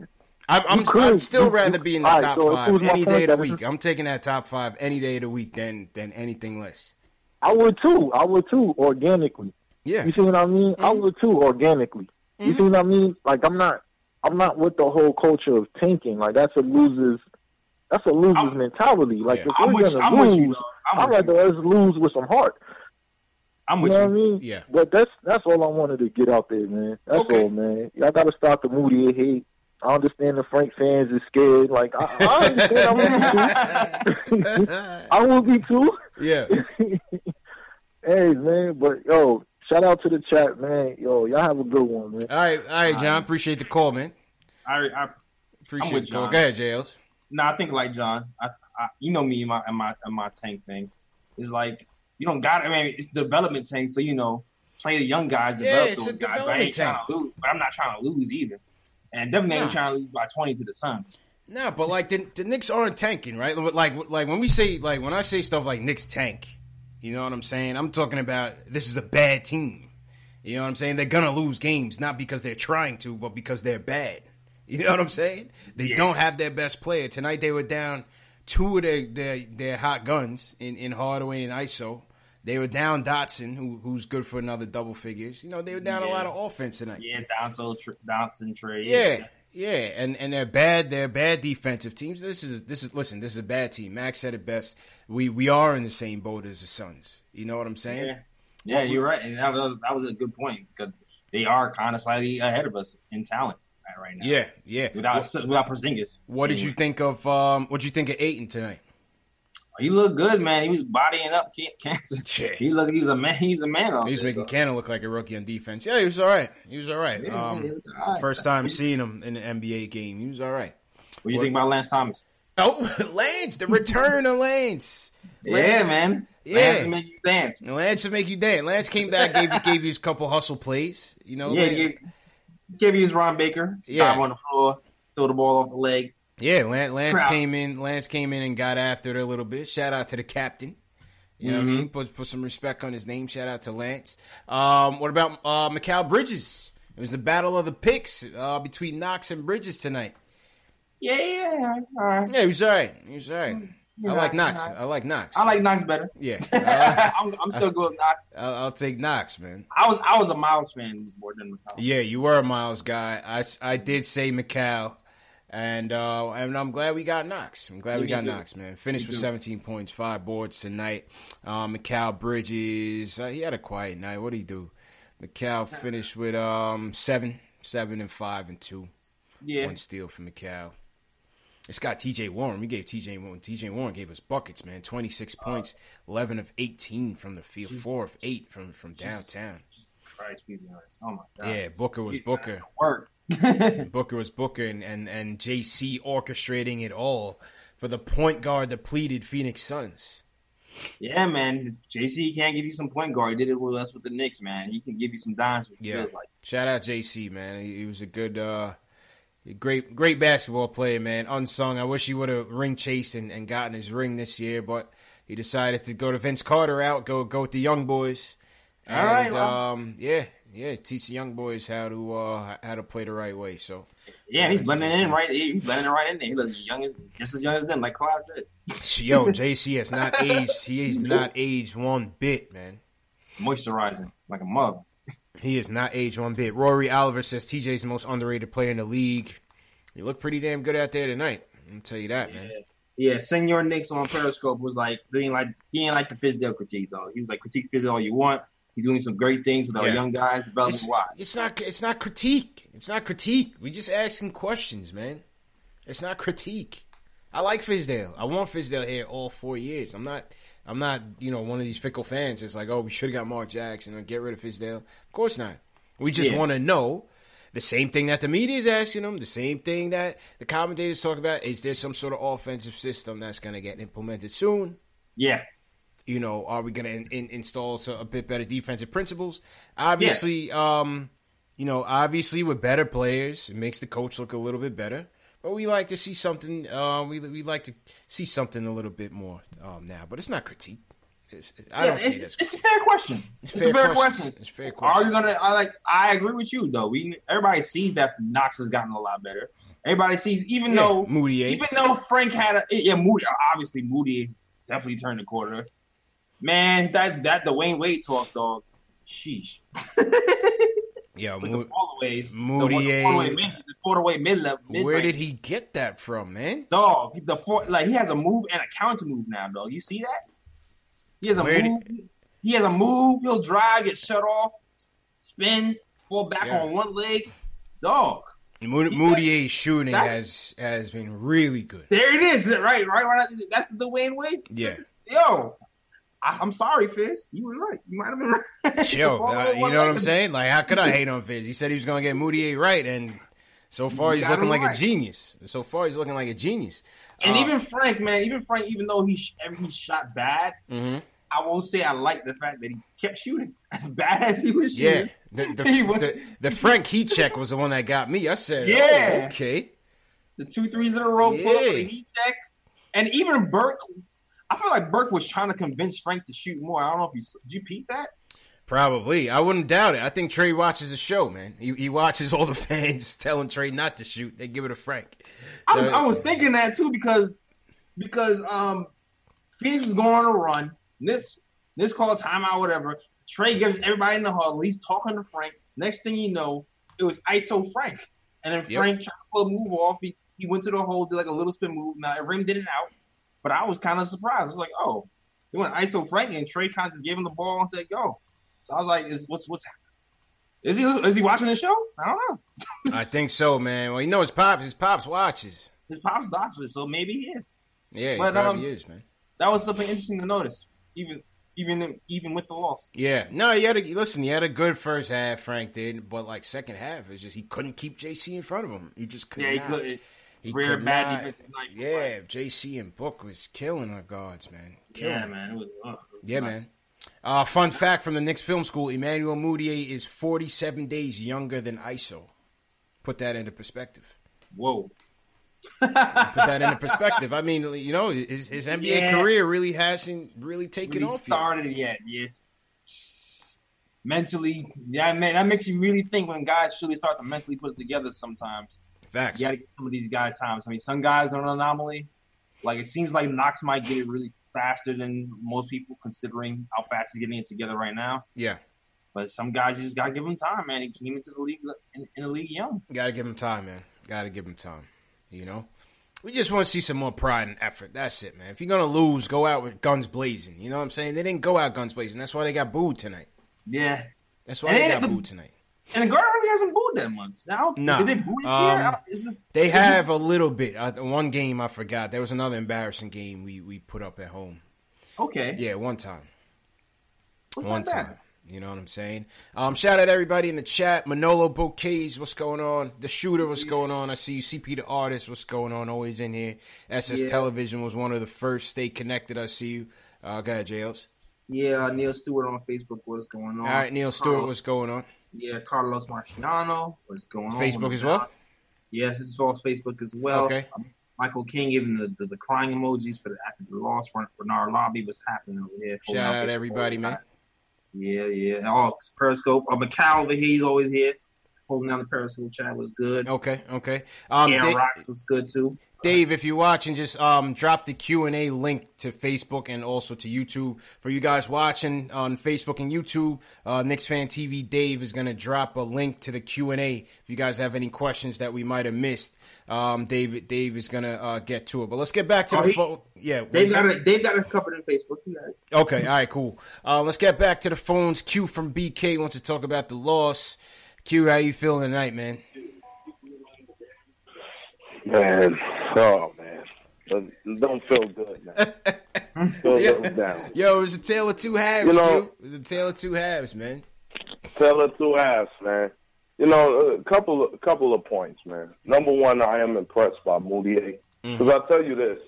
I'm I'm, could. Still You- rather you- be in the all top so five any day of the week. I'm taking that top five any day of the week than than anything less. I would too. I would too. Organically. Yeah, You see what I mean? I Mhm. would too. Organically. You Mhm. see what I mean? Like I'm not. I'm not with the whole culture of tanking. Like that's a losers. That's a losers I'm- mentality. Like Yeah. if I'm we're with gonna I'm lose, you. I'm I'd rather us lose with some heart. I'm You with know you. what I mean? Yeah. But that's that's all I wanted to get out there, man. That's Okay. all, man. Y'all got to stop the moody hate. I understand the Frank fans is scared. Like I, I understand. I would be too. I would be too. yeah. hey, man. But yo, shout out to the chat, man. Yo, y'all have a good one, man. All right, all right, John. Appreciate the call, man. I, I Appreciate the call. John. Go ahead, JLs. No, I think like John. I, I you know me and my and my and my tank thing. It's like you don't got. I mean, it's development tank, so you know, play the young guys. Yeah, develop it's a guys, development ain't tank. lose. But I'm not trying to lose either, and definitely Nah. ain't trying to lose by 20 to the Suns. No, but like the, the Knicks aren't tanking, right? Like like when we say like when I say stuff like Knicks tank, you know what I'm saying? I'm talking about this is a bad team. You know what I'm saying? They're gonna lose games not because they're trying to, but because they're bad. You know what I'm saying? They Yeah. don't have their best player tonight. They were down two of their their, their hot guns in, in Hardaway and ISO. They were down Dotson, who who's good for another double figures. You know they were down a lot of offense tonight. Yeah, Dotson, Tr- Donson trade. Yeah, Yeah, and, and they're bad. They're bad defensive teams. This is this is listen. This is a bad team. Max said it best. We we are in the same boat as the Suns. You know what I'm saying? Yeah, yeah, you're right, and that was that was a good point because they are kind of slightly ahead of us in talent right now. Yeah, yeah. Without without Porzingis. What did you think of um? What did you think of Ayton tonight? He looked good, man. He was bodying up cancer. Yeah. He looked. He's a man. He's a man. He's making Cannon look like a rookie on defense. Yeah, he was all right. He was all right. Yeah, um, was all right. First time seeing him in an NBA game. He was all right. What do you think about Lance Thomas? Oh, Lance, the return of Lance. Yeah, man. Yeah. Lance will make you dance. Lance will make you dance. Lance came back, gave you gave you a couple hustle plays. You know, Yeah, Lance- give you his Ron Baker. Yeah. Dive on the floor, throw the ball off the leg. Yeah, Lance, Lance came in. Lance came in and got after it a little bit. Shout out to the captain. You know what I Mhm. mean? Put put some respect on his name. Shout out to Lance. Um, what about uh, Mikal Bridges? It was the battle of the picks uh, between Knox and Bridges tonight. Yeah, yeah, all right. Yeah, he was all right. He was all right. He's I like right, Knox. he's all right. I like Knox. I like Knox better. Yeah, I'm, I'm still good with Knox. I'll, I'll take Knox, man. I was I was a Miles fan more than Mikal. Yeah, you were a Miles guy. I, I did say Mikal, and uh, and I'm glad we got Knox. I'm glad Me we got. Knox, man. Finished with too. 17 points, five boards tonight. Um, Mikal Bridges, uh, he had a quiet night. What did he do? Mikal finished with um seven, seven and five and two. Yeah. one steal for Mikal. It's got T.J. Warren. We gave T.J. Warren. T.J. Warren gave us buckets, man. 26 Uh, points, 11 of 18 from the field, four of eight from from downtown. Christ, please, Harris. Oh my god. Yeah, Booker was He's Booker. Work. Booker was Booker, and, and, and JC orchestrating it all for the point guard depleted Phoenix Suns. Yeah, man. JC can't give you some point guard. He did it with us with the Knicks, man. He can give you some dimes. Yeah, like. shout out JC, man. He, he was a good, uh, great, great basketball player, man. Unsung. I wish he would have ring chased and, and gotten his ring this year, but he decided to go to Vince Carter out, go go with the young boys, and All right, well. um, yeah, yeah, teach the young boys how to uh, how to play the right way. So Yeah, he's blending in right. He's blending right in there. He looks young as just as young as them, like Clive said. Yo, JC has not aged. He has not aged one bit, man. Moisturizing like a mug. He is not aged one bit. Rory Oliver says TJ's the most underrated player in the league. You look pretty damn good out there tonight. I'll tell you that, man. Yeah, Senor Nix on Periscope was like, he ain't like he ain't like the Fizdale critique though. He was like, critique Fizdale all you want. He's doing some great things with our Yeah. young guys, developing It's, wise. it's not. It's not critique. It's not critique. We just asking questions, man. It's not critique. I like Fizdale. I want Fizdale here all four years. I'm not. I'm not. You know, one of these fickle fans. It's like, oh, we should have got Mark Jackson and get rid of Fizdale. Of course not. We just Yeah. want to know the same thing that the media is asking them. The same thing that the commentators talk about. Is there some sort of offensive system that's going to get implemented soon? Yeah. You know, are we going to in, in, install so- a bit better defensive principles? Obviously, um, you know, obviously with better players, it makes the coach look a little bit better. But we like to see something. Uh, we we like to see something a little bit more um, now. But it's not critique. It's, I Yeah, don't see it's, it as it's a fair question. It's It's, fair a fair questions. question. It's fair Are you gonna? I like. I agree with you though. We everybody sees that Knox has gotten a lot better. Everybody sees, even Yeah, though Moody even though Frank had a yeah Moody obviously Moody has definitely turned the corner. Man, that that Dwyane Wade talk dog. Sheesh. Yeah, With Mo- the fallaways, Moody the, the fallaways mid, the mid level. where did he get that from, man? Dog, the four, like he has a move and a counter move now, dog. You see that? He has a Where move. he has a move. He'll drive, get shut off, spin, fall back Yeah. on one leg. Dog, Moody, Mudiay's shooting has has been really good. there it is. Right, right, right. That's the Dwyane Wade. Yeah. Yo, I, I'm sorry, Fizz. You were right. You might have been right. Yo, uh, you know what I'm saying? Like, how could I hate on Fizz? He said he was going to get Mudiay right, and so far he's looking like right. a genius. So far he's looking like a genius. And Uh, even Frank, man, even Frank, even though he he shot bad, mhm. I won't say I like the fact that he kept shooting as bad as he was yeah, shooting. the He the, was- the the Frank heat check was the one that got me. I said, Yeah. oh, okay, the two threes in a row, pull up Yeah. a heat check, and even Burke. I feel like Burke was trying to convince Frank to shoot more. I don't know if you did you peep that. probably. I wouldn't doubt it. I think Trey watches the show, man. He, he watches all the fans telling Trey not to shoot. They give it to Frank. I, So- I was thinking that too because because um Phoenix was going on a run. This this call timeout, whatever. Trey gives everybody in the huddle. He's talking to Frank. Next thing you know, it was ISO Frank. and then Yep. Frank tried to pull a move off. He he went to the hole, did like a little spin move. Now it rimmed in and out, but I was kind of surprised. I was like, oh, he went ISO Frank, and Trey kind of just gave him the ball and said, go. So I was like, is what's what's happening? is he is he watching the show? I don't know. I think so, man. Well, you know his pops. His pops watches. His pops Dotsford, so maybe he is. Yeah, he But, probably um, is, man. That was something interesting to notice, even even even with the loss. Yeah, no, he had a listen. He had a good first half. Frank did, but like second half, it's just he couldn't keep JC in front of him. He just couldn't. Yeah, he couldn't. He could bad not. Yeah, JC and Book was killing our guards, man. Killing Yeah, man. It was, uh, it was Yeah, nuts. man. Uh, fun fact from the Knicks Film School: Emmanuel Mudiay is 47 days younger than ISO. Put that into perspective. Whoa. Put that into perspective. I mean, you know, his, his NBA Yeah. career really hasn't really taken really off yet. yet. Yes. Mentally, yeah, man, that makes you really think when guys really start to mentally put it together. Sometimes Facts. you got to give some of these guys time. I mean, some guys are an anomaly. Like it seems like Knox might get it really faster than most people, considering how fast he's getting it together right now. Yeah, But some guys you just gotta give them time, man. He came into the league in, in the league young. got to give him time, man. Got to give him time. You know, we just want to see some more pride and effort. That's it, man. If you're gonna lose, go out with guns blazing. You know what I'm saying? They didn't go out guns blazing. That's why they got booed tonight. Yeah. That's why And they they got the- booed tonight. And the guard really hasn't booed that much. Now, Nah. did they boo this Um, year? It- They it- have a little bit. Uh, one game I forgot. There was another embarrassing game we, we put up at home. Okay. Yeah, one time. What's one that bad? time. You know what I'm saying? Um, shout out everybody in the chat. Manolo Bouquets, what's going on? The shooter, what's going on? I see you. CP the artist, what's going on? Always in here. SS Yeah. Television was one of the first. Stay connected. I see you. Uh, go ahead, Jails. Yeah, Neil Stewart on Facebook. What's going on? All right, Neil Stewart, Carlos- what's going on? Yeah, Carlos Marciano. What's going on? Facebook as well? Yes, this is all Facebook as well. Okay. Um, Michael King giving the, the, the crying emojis for the after the loss. for Bernard Lobby was happening over here. Shout out everybody, man. Yeah, yeah. Oh, Periscope. Uh, Macau over here. He's always here. Holding down the Periscope chat was good. Okay, okay. Um, Aaron Da- Rocks was good too. Dave, if you're watching, just um, drop the Q and A link to Facebook and also to YouTube. For you guys watching on Facebook and YouTube, uh, Knicks Fan TV, Dave is gonna drop a link to the Q and A. If you guys have any questions that we might have missed, um, Dave, Dave is gonna uh, get to it. But let's get back to Oh, the he- phone. Yeah, They've got it. They've got it covered in Facebook. Okay, all right, cool. Uh, let's get back to the phones. Q from BK wants to talk about the loss. Q, how you feeling tonight, man? Man, oh man, Don't- feel good, man. feel Yeah. down. Yo, it was a tale of two halves, You know- was a tale of two halves, man. Tell it two halves, man. You know, a couple a couple of points, man. Number one, I am impressed by Mudiay because mm. I'll tell you this: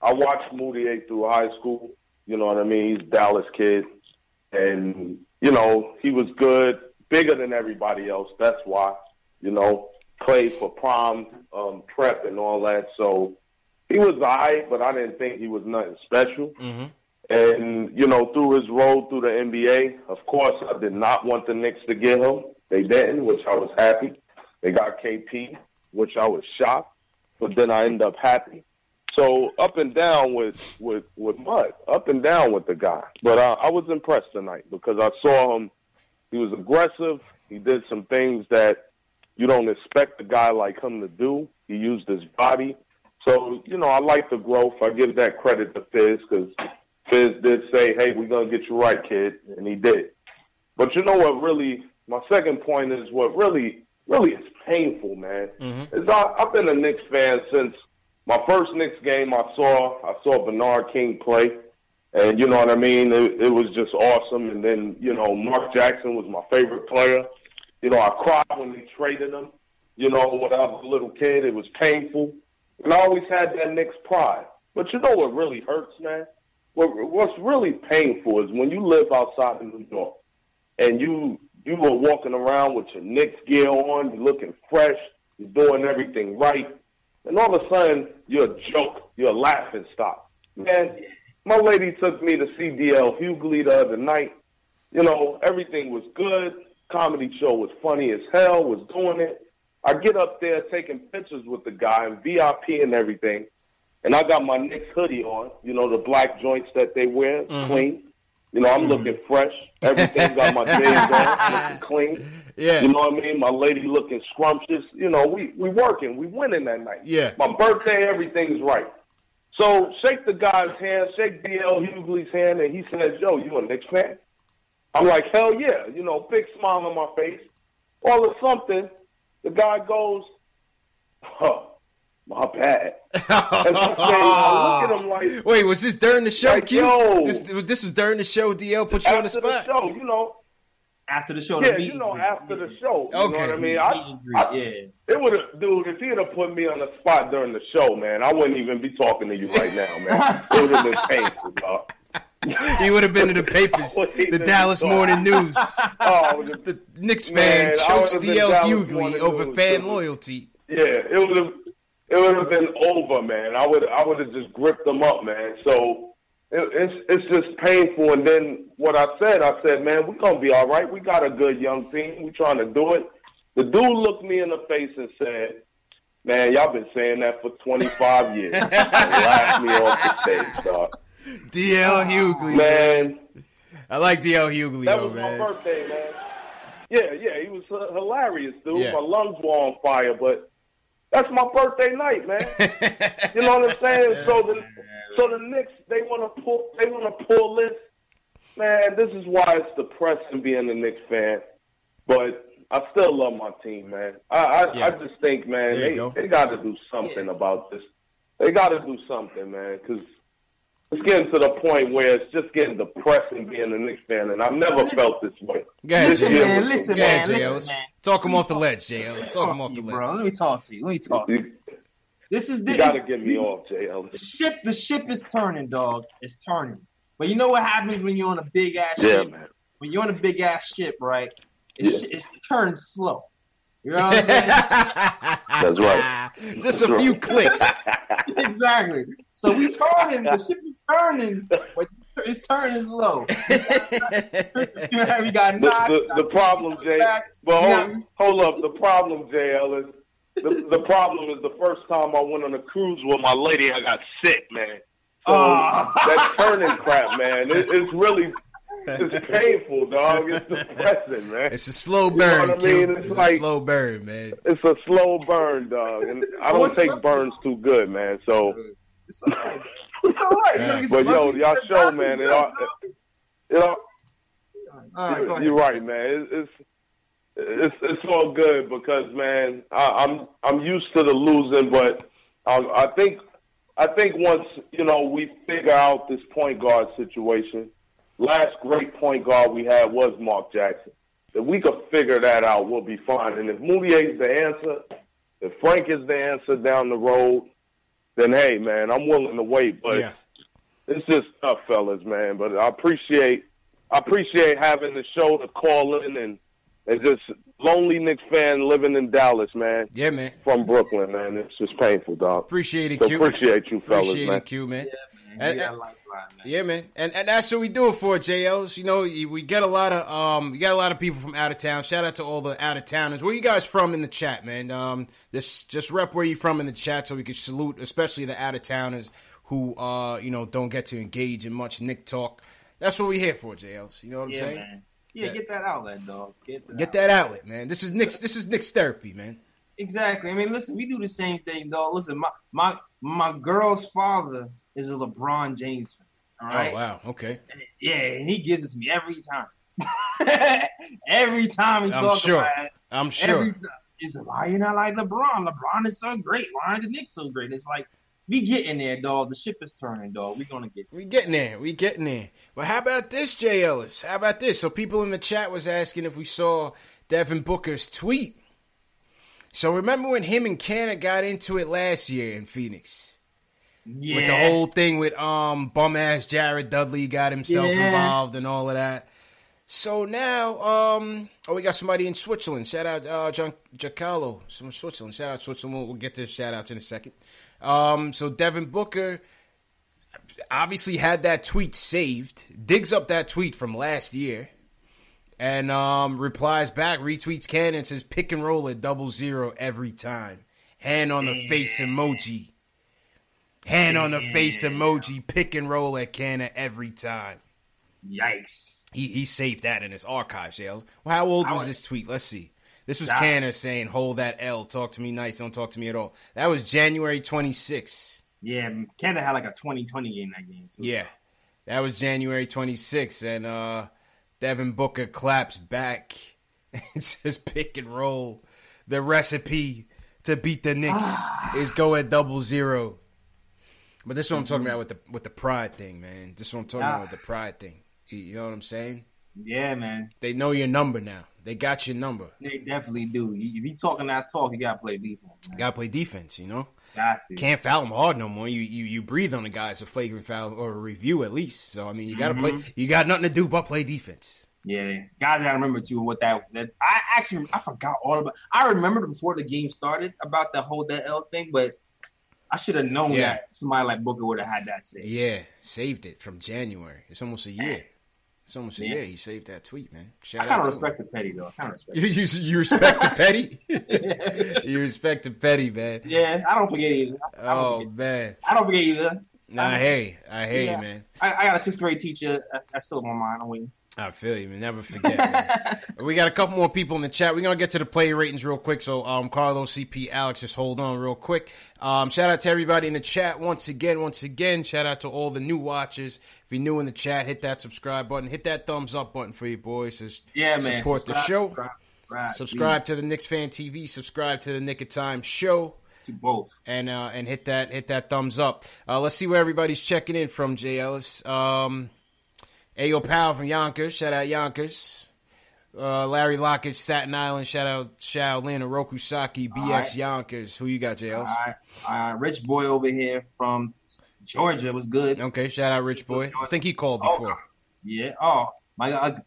I watched Mudiay through high school. You know what I mean? He's a Dallas kid, and you know he was good, bigger than everybody else. That's why, you know, played for prom um, prep and all that. So he was alright, but I didn't think he was nothing special. Mm-hmm. And, you know, through his role through the NBA, of course, I did not want the Knicks to get him. They didn't, which I was happy. They got KP, which I was shocked, but then I ended up happy. So up and down with with with Mud, up and down with the guy. But uh, I was impressed tonight because I saw him. He was aggressive. He did some things that you don't expect a guy like him to do. He used his body. So, you know, I like the growth. I give that credit to Fizz because Fizz did say, hey, we're going to get you right, kid. And he did. But you know what really, my second point is what really, really is painful, man. Mm-hmm. Is I, I've been a Knicks fan since my first Knicks game I saw. I saw Bernard King play. And you know what I mean? It, it was just awesome. And then, you know, Mark Jackson was my favorite player. You know, I cried when they traded him. You know, when I was a little kid, it was painful. And I always had that Knicks pride. But you know what really hurts, man? What, what's really painful is when you live outside of New York and you you are walking around with your Knicks gear on, you're looking fresh, you're doing everything right, and all of a sudden you're a joke, you're a laughing stock. Man, my lady took me to see DL Hughley the other night. You know, everything was good. Comedy show was funny as hell, was doing it. I get up there taking pictures with the guy and VIP and everything. And I got my Knicks hoodie on, you know, the black joints that they wear, Mhm. clean. You know, I'm looking fresh. Everything got my days on, looking clean. Yeah. You know what I mean? My lady looking scrumptious. You know, we we working, we winning that night. Yeah. My birthday, everything's right. So shake the guy's hand, shake DL Hughley's hand, and he says, "Yo, you a Knicks fan?" I'm like, "Hell yeah!" You know, big smile on my face. All of something, the guy goes, "Huh, my bad." and I, look at him like, Wait, was this during the show, Like, Q? yo. This, this was during the show. DL put you on the after spot. show, you know, After the show, yeah, the you know, and after the show. You Okay. know what I mean? I, meet I, yeah. It would have, dude. If he'd have put me on the spot during the show, man, I wouldn't even be talking to you right now, man. it would have been painful, dog. He would have been in the papers, the Dallas Morning. News. Oh, the, The Knicks fan chokes DL Hughley over News, fan loyalty. yeah, it would have, it would have been over, man. I would, I would have just gripped them up, man. So it, it's, it's just painful. And then what I said, I said, man, we're gonna be all right. We got a good young team. We're trying to do it. The dude looked me in the face and said, "Man, y'all been saying that for 25 years." and laughed me off the stage, dog. DL Hughley. Man, I like DL Hughley, that though, was my man. birthday, man. Yeah, yeah, he was uh, hilarious, dude. Yeah. My lungs were on fire, but that's my birthday night, man. you know what I'm saying? So the so the Knicks they want to pull they want to pull this. Man, this is why it's depressing being a Knicks fan. But I still love my team, man. I I, Yeah. I just think, man, they go. they got to do something about this. They got to do something, man, because it's getting to the point where it's just getting depressing being a Knicks fan, and I've never felt this way. Go ahead, This JL. year man, was- listen, Go man, JL. listen, man. Talk him off the ledge, JL. Let's talk him off the you, bro. Let me talk to you. Let me talk to you. You, This is you this. got to get me off, JL. The ship, the ship is turning, dog. It's turning. But you know what happens when you're on a big ass ship? Yeah, ship? man. When you're on a big ass ship, right? It's, Yeah. it's turning slow. You know what I'm saying? That's right. Just a few clicks. exactly. So we turning. The ship is turning, but it's turning slow. we got The, knocked. the, the problem, Jay, back. but Yeah. hold, hold up. The problem, JL, is the, the problem is the first time I went on a cruise with my lady, I got sick, man. So Oh. that turning crap, man, it, it's really it's painful, dog. It's depressing, man. It's a slow burn. You know burn, what I Q. mean? It's It's like- a slow burn, man. It's a slow burn, dog, and I don't What's- take burns too good, man. So, It's all right. It's all right. You but yo, y'all Get show, back man, to it bed, all, dog. you know, All right, go ahead. You're right, man. It, it's it's it's all good because man, I, I'm I'm used to the losing, but I, I think I think once you know we figure out this point guard situation, last great point guard we had was Mark Jackson. If we could figure that out, we'll be fine. And if Mudiay is the answer, if Frank is the answer down the road, then hey, man, I'm willing to wait. But Yeah. it's just tough, fellas, man. But I appreciate I appreciate having the show to call in and and just lonely Knicks fan living in Dallas, man. Yeah, man. From Brooklyn, man. It's just painful, dog. Appreciate it, So Q. appreciate you, fellas, Appreciate man. it, Q, man. You And- got and- man. Yeah, man, and and that's what we do it for, JLs. You know, we get a lot of um, we got a lot of people from out of town. Shout out to all the out of towners. Where you guys from in the chat, man? Um, just just rep where you from in the chat so we can salute, especially the out of towners who uh, you know, don't get to engage in much Nick talk. That's what we here for, JLs. You know what I'm Yeah, saying? man. Yeah, Yeah. get that outlet, dog. Get that. Get that outlet, man. This is Nick's. This is Nick's therapy, man. Exactly. I mean, listen, we do the same thing, dog. Listen, my my my girl's father is a LeBron James fan. All oh, right. Oh wow, okay. Yeah, and he gives it to me every time. every time he I'm talks sure. about it. I'm sure. Every time. He said, "Why you're not like LeBron? LeBron is so great. Why aren't the Knicks so great?" It's like we getting there, dog. The ship is turning, dog. We're gonna get. We getting there. We getting there. But how about this, Jay Ellis? How about this? So people in the chat was asking if we saw Devin Booker's tweet. So remember when him and Kanter got into it last year in Phoenix? Yeah. With the whole thing with um bum ass Jared Dudley got himself Yeah. involved and all of that. So now, um, oh, we got somebody in Switzerland. Shout out, uh, John Giacomo, from Switzerland. Shout out Switzerland. We'll, we'll get to shout outs in a second. Um, so Devin Booker obviously had that tweet saved, digs up that tweet from last year, and um, replies back, retweets Kanter, says pick and roll at double zero every time. Hand on the face emoji. Hand on the face emoji, pick and roll at Kanter every time. Yikes. He he saved that in his archive, Yales. Well, how old was this tweet? Let's see. This was Kanter saying, "Hold that L. Talk to me nice. Don't talk to me at all." That was January 26th. Yeah, Kanter had like a 2020 game that game too. Yeah, that was January 26th, and uh, Devin Booker claps back and says, "Pick and roll." The recipe to beat the Knicks is go at double zero. But this is what I'm Mm-hmm. talking about with the with the pride thing, man. This is what I'm talking Ah. about with the pride thing. You- know what I'm saying? Yeah, man. They know your number now. They got your number. They definitely do. If you talking that talk, you gotta play defense. Man. Gotta play defense, you know. Can't foul them hard no more. You you you breathe on the guys a flagrant foul or a review at least. So I mean, you gotta play. Mhm. You got nothing to do but play defense. Yeah, guys, gotta remember too what that that I actually I forgot all about. I remembered before the game started about the whole that L thing, but I should have known Yeah. that somebody like Booker would have had that say. Yeah, saved it from January. It's almost a year. It's almost a Yeah. year. He saved that tweet, man. I Shout kind out of respect the petty though. I kind of respect. You, you, you respect the petty. you respect the petty, man. Yeah, I don't forget either. I don't, Oh forget. man. I don't forget either. Nah, I you. I hear Yeah. you, man. I, I got a sixth grade teacher that- that's still on my mind. I'm waiting. I feel you, man. Never forget. man. we got a couple more people in the chat. We're gonna get to the player ratings real quick. So, um, Carlos, CP, Alex, just hold on real quick. Um, shout out to everybody in the chat once again. Once again, shout out to all the new watchers. If you're new in the chat, hit that subscribe button, hit that thumbs up button for you boys. Just Yeah, man. Support the show. Subscribe, subscribe, Subscribe to the Knicks Fan TV. Subscribe to the Knick of Time show. to both. and uh, and hit that hit that thumbs up. Uh, let's see where everybody's checking in from. Jay Ellis, um, Ayo Powell from Yonkers, shout out Yonkers. Uh, Larry Lockett, Staten Island, shout out Shaolin, Oroku Saki, BX right. Yonkers. Who you got, Jay All right, all right. Rich boy over here from Georgia was good. Okay, shout out Rich Boy. I think he called before. Yeah. Oh my God,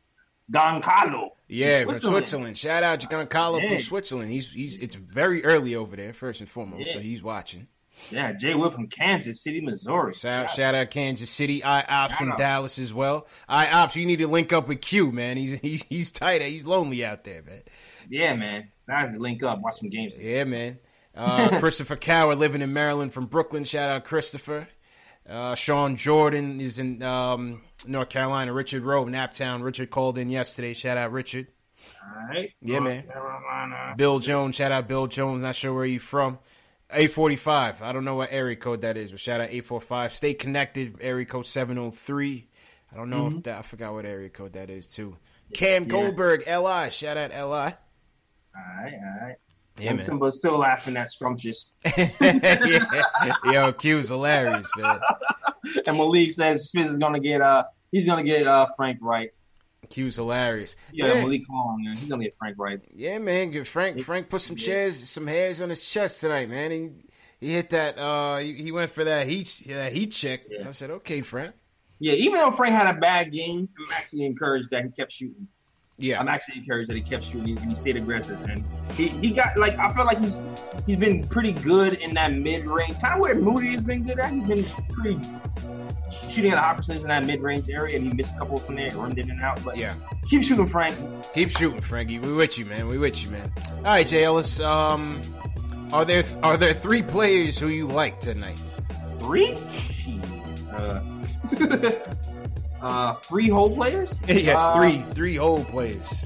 Goncalo. Yeah, from Switzerland. Shout out Giancarlo Yeah. from Switzerland. He's he's it's very early over there, first and foremost. Yeah. So he's watching. Yeah, Jay Wood from Kansas City, Missouri. Shout, shout out Kansas City. I Ops from Dallas as well. I Ops, you need to link up with Q, man. He's he's he's tight. He's lonely out there, man. Yeah, man. I have to link up, watch some games. Yeah, man. Uh, Christopher Cower living in Maryland from Brooklyn. Shout out Christopher. Uh, Sean Jordan is in um, North Carolina. Richard Rowe, Naptown. Richard called in yesterday. Shout out Richard. All right. Yeah, North man. Carolina. Bill Jones. Shout out Bill Jones. Not sure where you from. 845. I don't know what area code that is, but shout out 845. Stay connected. Area code 703. I don't know if that, I forgot what area code that is, too. Cam Yeah. Goldberg, LI. Shout out LI. All right, all right. Yeah, man. Still laughing at scrumptious. yeah. Yo, Q's hilarious, man. and Malik says Fizz is gonna get uh he's gonna get uh Frank right. Q's hilarious. Yeah, Malik Long, man. He's gonna get Frank right. Yeah, man. Good Frank. Frank put some chairs, some hairs on his chest tonight, man. He he hit that. Uh, he, he went for that heat that heat check. I said, okay, Frank. Yeah, even though Frank had a bad game, I'm actually encouraged that he kept shooting. Yeah, I'm actually encouraged that he kept shooting and he stayed aggressive. And he, he got like I feel like he's he's been pretty good in that mid range, kind of where Moody has been good at. He's been pretty shooting at a high percentage in that mid range area, and he missed a couple from there, run in and out. But Yeah. keep shooting, Frank. Keep shooting, Frankie. We with you, man. We with you, man. All right, Jay Ellis. Um, are there are there three players who you like tonight? Three? Uh, uh, three whole players? yes, Uh, three three whole players.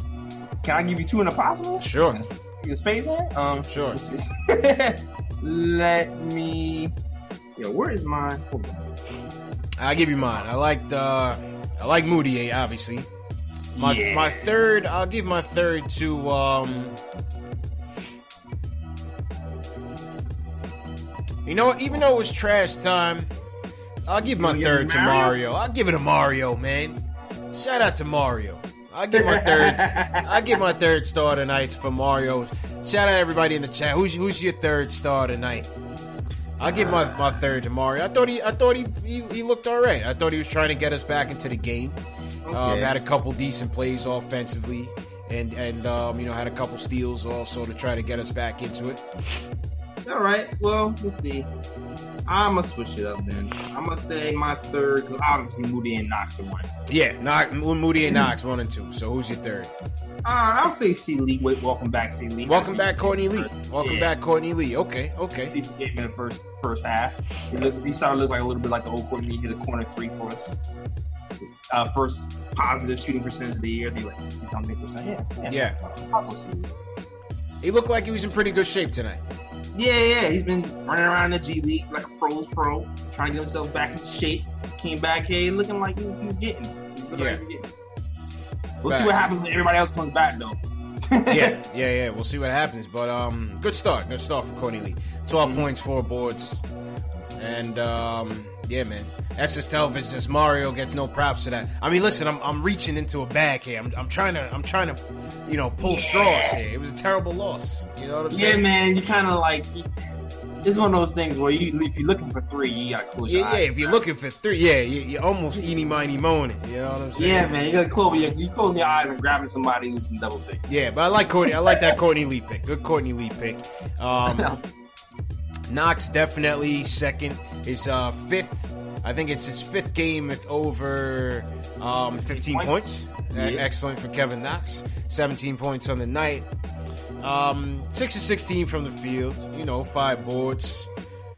Can I give you two in a possible? Sure. Is Space on? Um, Sure. Let me. Yo, where is mine? Hold on. I'll give you mine. I liked uh, I like Mudiay, obviously. My Yeah. my third, I'll give my third to um. You know what? Even though it was trash time, I'll give my third to Mario? I'll give it to Mario, man. Shout out to Mario. I'll give my third. I'll give my third star tonight for Mario. Shout out everybody in the chat. Who's who's your third star tonight? I'll give my, my third to Mario. I thought he I thought he, he he looked all right. I thought he was trying to get us back into the game. Um, had a couple decent plays offensively, and and um, you know had a couple steals also to try to get us back into it. All right. Well, let's see. I'm gonna switch it up then. I'm gonna say my third because obviously Moody and Knox are one. Yeah, Knox, Moody and Knox one and two. So who's your third? Uh, I'll say C Lee. Wait, welcome back, C Lee. Welcome back, Courtney Lee. Welcome Yeah. back, Courtney Lee. Okay, okay. Decent game in the first first half. He, looked, he started to look like a little bit like the old Courtney. He hit a corner three for us. uh, first positive shooting percentage of the year. They like sixty something percent. Yeah, Yeah. I'll go see. He looked like he was in pretty good shape tonight. Yeah, yeah, he's been running around the G League like a pro's pro, trying to get himself back into shape. Came back here looking like he's, he's getting. Looking like he's getting. We'll see what happens when everybody else comes back, though. yeah, yeah, yeah. We'll see what happens. But um, good start. Good start for Courtney Lee. 12 points, four boards, and um, yeah, man. SS Television says Mario gets no props for that. I mean, listen, I'm, I'm reaching into a bag here. I'm, I'm trying to I'm trying to, you know, pull straws here. It was a terrible loss. You know what I'm saying? Yeah, man, you kind of like. It's one of those things where you, if you're looking for three, you gotta close your Yeah, yeah. If you're looking for three, yeah, you, you're almost eeny miny moaning. You know what I'm saying? Yeah, man, you gotta close your, you close your eyes and grabbing somebody who's in double take. Yeah, but I like Courtney. I like that Courtney Lee pick. Good Courtney Lee pick. Um, Knox definitely second. Is uh, fifth. I think it's his fifth game with over um, 15 points. Uh, Yeah. Excellent for Kevin Knox. 17 points on the night. Um, six to 16 from the field. You know, five boards.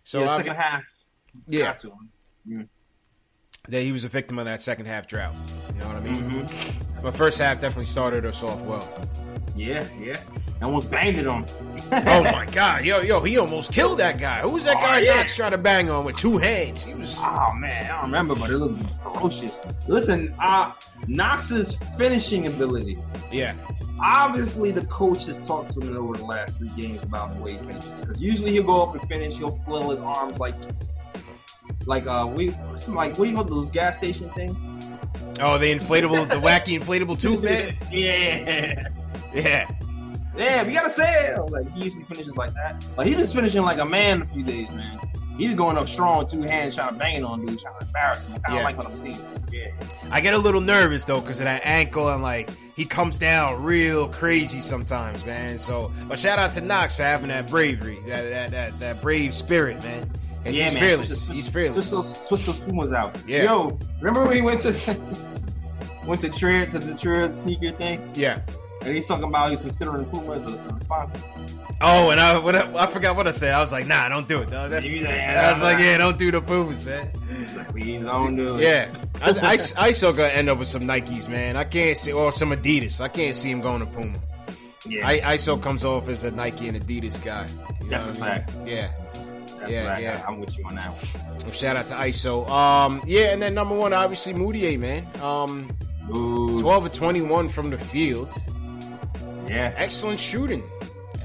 So yeah, second half. Yeah. got to him. Yeah. that he was a victim of that second half drought. You know what I mean? Mm-hmm. But first half definitely started us off well. Yeah, yeah. Almost banged it on. oh my god, yo, yo, he almost killed that guy. Who was that Oh, guy yeah. Knox trying to bang on with two heads? He was Oh man, I don't remember, but it looked ferocious. Listen, uh, Knox's finishing ability. Yeah. Obviously, the coach has talked to him over the last three games about the way he finishes. Because usually he'll go up and finish, he'll flail his arms like, like uh, we, some like what do you call those gas station things? Oh, the inflatable, the wacky inflatable tube man. yeah, Yeah. yeah, we gotta say. Like he usually finishes like that. Like he was finishing like a man a few days, man. He's going up strong, two hands, trying to bang on dude, trying to embarrass him. I kind of Yeah. like what I'm seeing. Yeah. I get a little nervous though because of that ankle and like he comes down real crazy sometimes, man. So, but shout out to Knox for having that bravery, that that that, that brave spirit, man. And yeah, he's man. fearless. Switch- he's fearless. Switch those, switch those Pumas out. Yeah. Yo, remember when he went to went to Trier to the Trier sneaker thing, Yeah. And he's talking about he's considering Puma as a, as a sponsor. Oh, and I what I, I forgot what I said. I was like, nah, don't do it. Dog. That- I was like, yeah, don't do the Pumas, man. Please don't do it. Yeah, I, I, I still gonna end up with some Nikes, man. I can't see or some Adidas. I can't see him going to Puma. Yeah. I, ISO comes off as a Nike and Adidas guy. You That's a I mean? fact. Yeah, That's yeah, right. yeah. I'm with you on that one. Shout out to ISO. Um, yeah, and then number one, obviously Mudiay, man. Um, twelve of twenty-one from the field. Yeah, excellent shooting.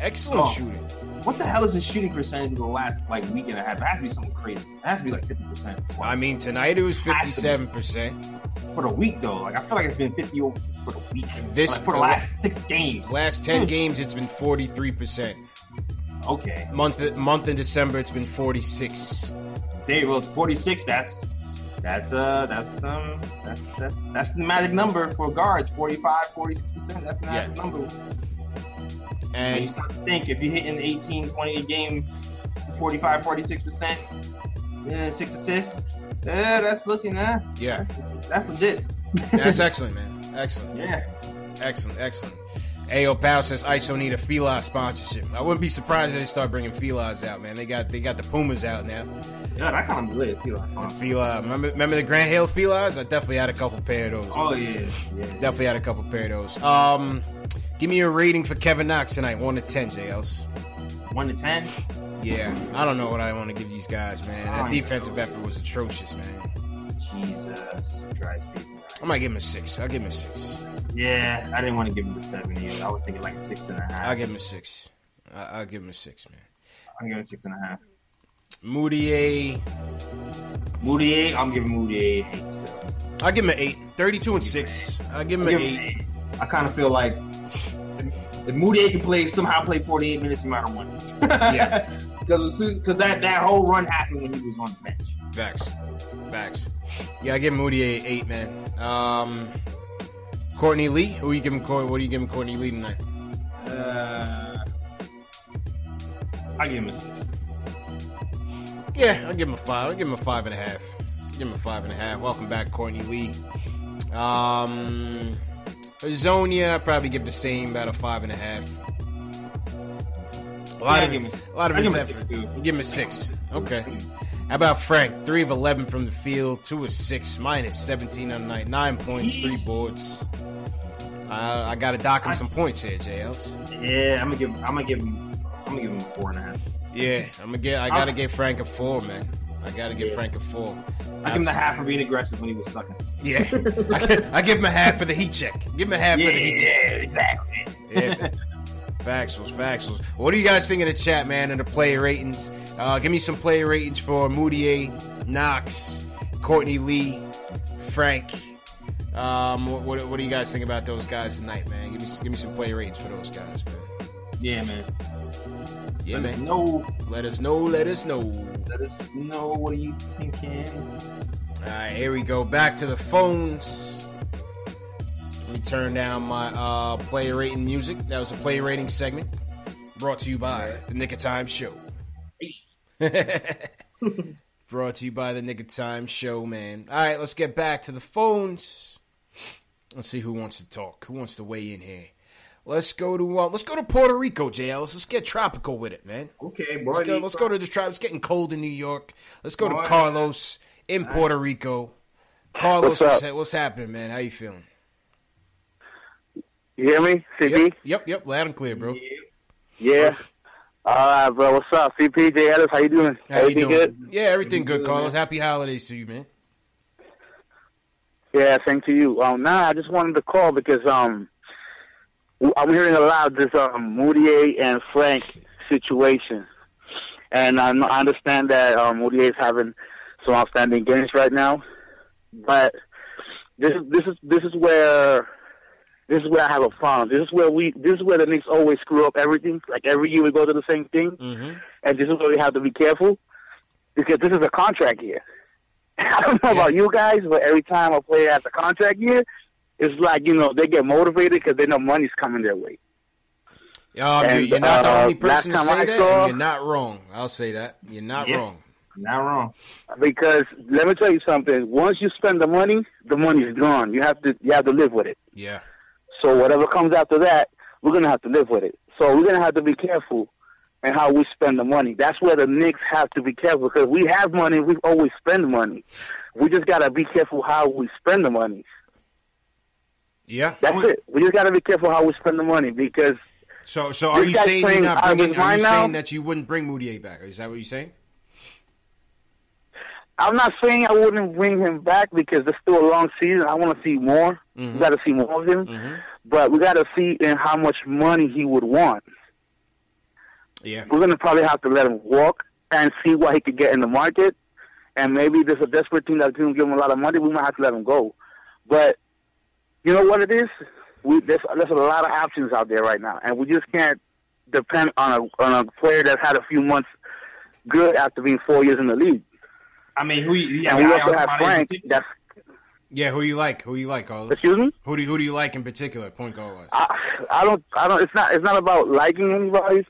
Excellent Oh. shooting. What the hell is his shooting percentage for the last like week and a half? It has to be something crazy. It has to be like fifty percent I mean, tonight it was fifty-seven percent. for the week though. Like I feel like it's been fifty over for the week. This Like, for the last six games. Last ten hmm. games, it's been forty-three percent. Okay. Month month in December, it's been forty-six. There you go. Forty six. That's that's uh that's um that's that's that's the magic number for guards. 45, 46 percent. That's the magic number. And And you start to think if you're hitting 18, 20 a game, 45, 46 percent, yeah, six assists. Yeah, that's looking uh, yeah, that's, that's legit. that's excellent, man. Excellent. Yeah. Excellent, excellent. Ayo Pal says ISO need a Fila sponsorship. I wouldn't be surprised if they start bringing Filas out, man. They got they got the Pumas out now. Yeah, that kind of lit. And Fila, remember remember the Grant Hill Filas? I definitely had a couple pair of those. Oh yeah, yeah. Definitely had a couple pair of those. Um, give me a rating for Kevin Knox tonight, one to ten, JLs. One to ten. Yeah, I don't know what I want to give these guys, man. That defensive effort was atrocious, man. Jesus Christ. I might give him a six. I'll give him a six. Yeah, I didn't want to give him the seven either. I was thinking like six and a half. I'll give him a six. I- I'll give him a six, man. I'm giving six and a half. Mudiay, Mudiay, I'm giving Mudiay eight still. I'll give him an eight. 32 and six. I'll give him an him eight. I kind of feel like if Mudiay can play somehow play 48 minutes, no matter what. Yeah. Because because that that whole run happened when he was on the bench. Facts. Facts. Yeah, I give Mudiay an eight, man. Um, Courtney Lee. Who you giving? What are you giving Courtney Lee tonight? Uh, I give him a six. Yeah, I'll give him a five. I'll give him a five and a half. Give him a five and a half. Welcome back, Courtney Lee. Um, Zonia, I'd probably give the same, about a five and a half. A lot Yeah, of give him- a lot of his effort. six, too. You Give him a six. Okay. How about Frank? Three of eleven from the field, two of six, minus seventeen on the night, nine points, three boards. Uh, I got to dock him some points here, JLs. Yeah, I'm gonna give. I'm gonna give him. I'm gonna give him four and a half. Yeah, I'm gonna get. I gotta give Frank a four, man. I gotta give Yeah. Frank a four. I give him the half for being aggressive when he was sucking. Yeah, I, gi- I give him a half for the heat check. Give him a half for the heat check. Yeah, exactly. Yeah. Man. Factuals, factuals. What do you guys think in the chat, man? In the player ratings, uh, give me some player ratings for Mudiay, Knox, Courtney Lee, Frank. Um, what, what, what do you guys think about those guys tonight, man? Give me give me some player ratings for those guys, man. Yeah, man. Yeah, Let us know. Let us know. Let us know. Let us know. What are you thinking? All right, here we go. Back to the phones. Me turn down my uh, player rating music. That was a player rating segment brought to you by the Knick of Time Show. brought to you by the Knick of Time Show, man. All right, let's get back to the phones. Let's see who wants to talk. Who wants to weigh in here? Let's go to uh, let's go to Puerto Rico, JL. Let's, let's get tropical with it, man. Okay, Let's go, let's go to the tribe. It's getting cold in New York. Let's go to Boy. Carlos in Puerto Rico. Carlos, What's what's, what's happening, man? How you feeling? You hear me, CP? Yep, yep, yep. Loud and clear, bro. Yeah. All right, bro. What's up, CP? J. Ellis, how you doing? How you doing? good? Yeah, everything good, Carlos. Happy holidays to you, man. Yeah, same to you. Um, nah, I just wanted to call because um, w- I'm hearing a lot of this um Mudiay and Frank situation, and I, know- I understand that um, Mudiay is having some outstanding games right now, but this is this is this is where this is where I have a problem. This is where we this is where the Knicks always screw up everything. Like every year we go to the same thing, Mm-hmm. and this is where we have to be careful because this is a contract year. I don't know about you guys, but every time a player has a contract year, it's like you know they get motivated because they know money's coming their way. Um, And, you- you're not the uh, only person to say I that, saw- and you're not wrong. I'll say that. You're not Yeah. wrong. Not wrong. Because let me tell you something: once you spend the money, the money's gone. You have to you have to live with it. Yeah. So whatever comes after that, we're gonna have to live with it. So we're gonna have to be careful in how we spend the money. That's where the Knicks have to be careful because we have money. We always spend money. We just gotta be careful how we spend the money. Yeah. That's it. We just gotta be careful how we spend the money because. So, so are you saying you're not bringing? Are you now? saying that you wouldn't bring Mudiay back? Is that what you're saying? I'm not saying I wouldn't bring him back because there's still a long season. I want to see more. Mhm. We got to see more of him, Mm-hmm. But we got to see in how much money he would want. Yeah. We're gonna probably have to let him walk and see what he could get in the market. And maybe there's a desperate team that's going to give him a lot of money. We might have to let him go. But you know what it is? We there's there's a lot of options out there right now, and we just can't depend on a on a player that's had a few months good after being four years in the league. I mean, who? Yeah, and we also have Frank. That's Yeah. Who you like? Who you like, Carlos? excuse me. Who do you, who do you like in particular? Point guard wise. I, I don't. I don't. It's not. It's not about liking anybody.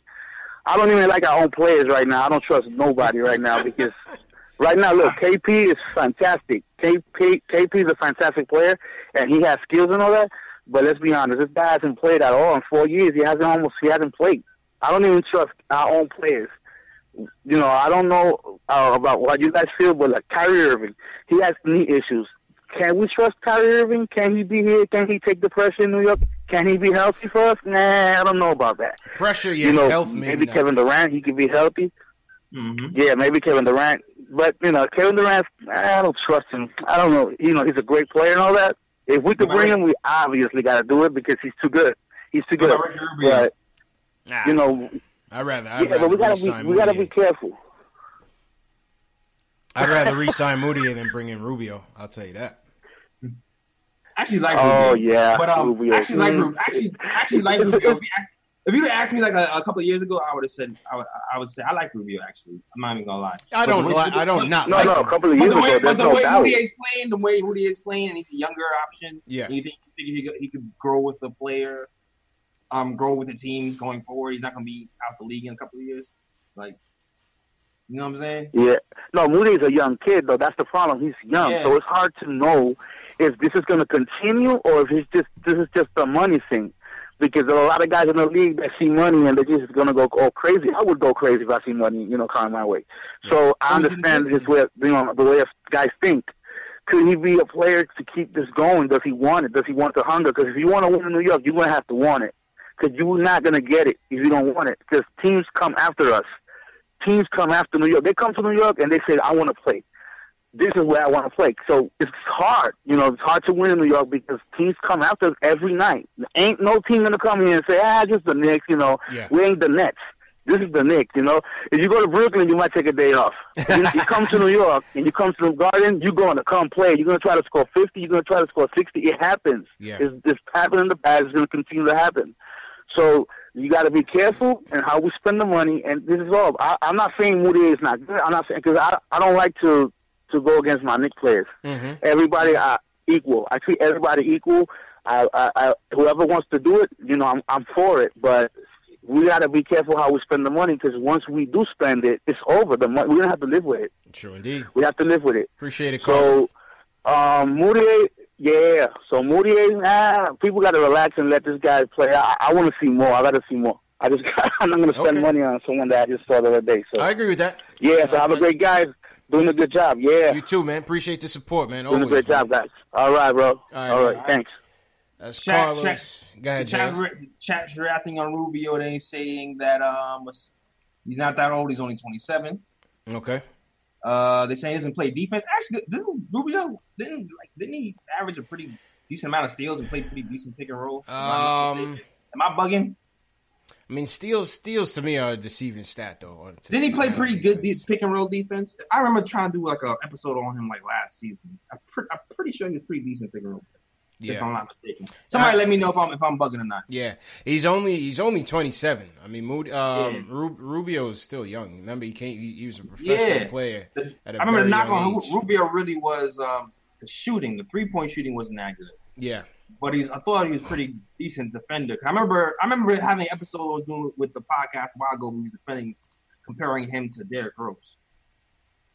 I don't even like our own players right now. I don't trust nobody right now because right now, look, KP is fantastic. KP KP is a fantastic player and he has skills and all that. But let's be honest, this guy hasn't played at all in four years. He hasn't almost. He hasn't played. I don't even trust our own players. You know, I don't know uh, about what you guys feel, but like Kyrie Irving, he has knee issues. Can we trust Kyrie Irving? Can he be here? Can he take the pressure in New York? Can he be healthy for us? Nah, I don't know about that. Pressure, you yes. know, health, maybe, maybe. Kevin Durant, he could be healthy. Mm-hmm. Yeah, maybe Kevin Durant. But you know, Kevin Durant, I don't trust him. I don't know. You know, he's a great player and all that. If we could bring him, we obviously got to do it because he's too good. He's too good. But Nah. you know, I'd rather. I'd yeah, rather but we gotta be we gotta be careful. I'd rather re-sign Mudiay than bring in Rubio. I'll tell you that. I actually like Oh, Rubio. yeah, but um, Rubio. I actually like Mm. Rubio. Actually, actually like Rubio. If you, if you'd have asked me like a, a couple of years ago, I would have said I would, I would say I like Rubio. Actually, I'm not even gonna lie. I don't the way- I don't not No, like no, a couple of years the way, ago, but there's the no way doubt. Mudiay is playing, the way Mudiay is playing, and he's a younger option. Yeah. You think, you think he could, he could grow with the player, um, grow with the team going forward. He's not gonna be out the league in a couple of years. Like, you know what I'm saying? Yeah. No, Moody's a young kid though. That's the problem. He's young, Yeah. so it's hard to know if this is going to continue or if it's just this is just a money thing. because there are a lot of guys in the league that see money and they're just gonna go all crazy. I would go crazy if I see money, you know, coming my way. So I understand his way, of, you know, the way of guys think. Could he be a player to keep this going? Does he want it? Does he want the hunger? Because if you want to win in New York, you're gonna have to want it. Because you're not gonna get it if you don't want it. Because teams come after us. Teams come after New York. They come to New York and they say, "I want to play." This is where I want to play. So it's hard, you know, it's hard to win in New York because teams come after us every night. Ain't no team gonna come here and say, ah, just the Knicks, you know, Yeah. we ain't the Nets. This is the Knicks, you know. If you go to Brooklyn, you might take a day off. you, you come to New York and you come to the Garden, you're going to come play. You're going to try to score 50. You're going to try to score 60. It happens. Yeah. It's, it's happened in the past. It's going to continue to happen. So you got to be careful in how we spend the money. And this is all. I, I'm not saying Moody is not good. I'm not saying because I I don't like to to go against my Knicks players. Mm-hmm. Everybody uh, equal. I treat everybody equal. I, I, I whoever wants to do it, you know, I'm I'm for it. But we got to be careful how we spend the money because once we do spend it, it's over. The money we're gonna have to live with it. True indeed. We have to live with it. Appreciate it, Carl. So, um, Mudiay, yeah. So Mudiay, nah, people got to relax and let this guy play. I, I want to see more. I got to see more. I just, I'm not going to spend Okay. money on someone that I just saw the other day. So I agree with that. yeah. So have a great guys. Doing a good job. Yeah. You too, man. Appreciate the support, man. Doing a Always. great job, guys. All right, bro. All right, All right. man. Thanks. That's Chat- Carlos. chat- Go ahead, the chat, James. re- chat's reacting on Rubio. They saying that um he's not that old. He's only 27. Okay. Uh, they say he doesn't play defense. Actually, didn't Rubio didn't like didn't he average a pretty decent amount of steals and play pretty decent pick and roll? Um, Am I bugging? I mean, steals steals to me are a deceiving stat, though. Didn't he play pretty good de- pick and roll defense? I remember trying to do like a episode on him like last season. I'm, pre- I'm pretty sure he was pretty decent pick and roll. If Yeah. I'm not mistaken. Somebody let me know if I'm if I'm bugging or not. Yeah, he's only he's only 27. I mean, Moody, um, Yeah. Ru- Rubio is still young. Remember, he can't. He, he was a professional Yeah. player. The- At a I remember the knock on age. Rubio really was um, the shooting. The three point shooting wasn't that good. Yeah, but he's I thought he was pretty decent defender. I remember I remember having an episode I was doing with the podcast a while ago. We was defending, comparing him to Derrick Rose,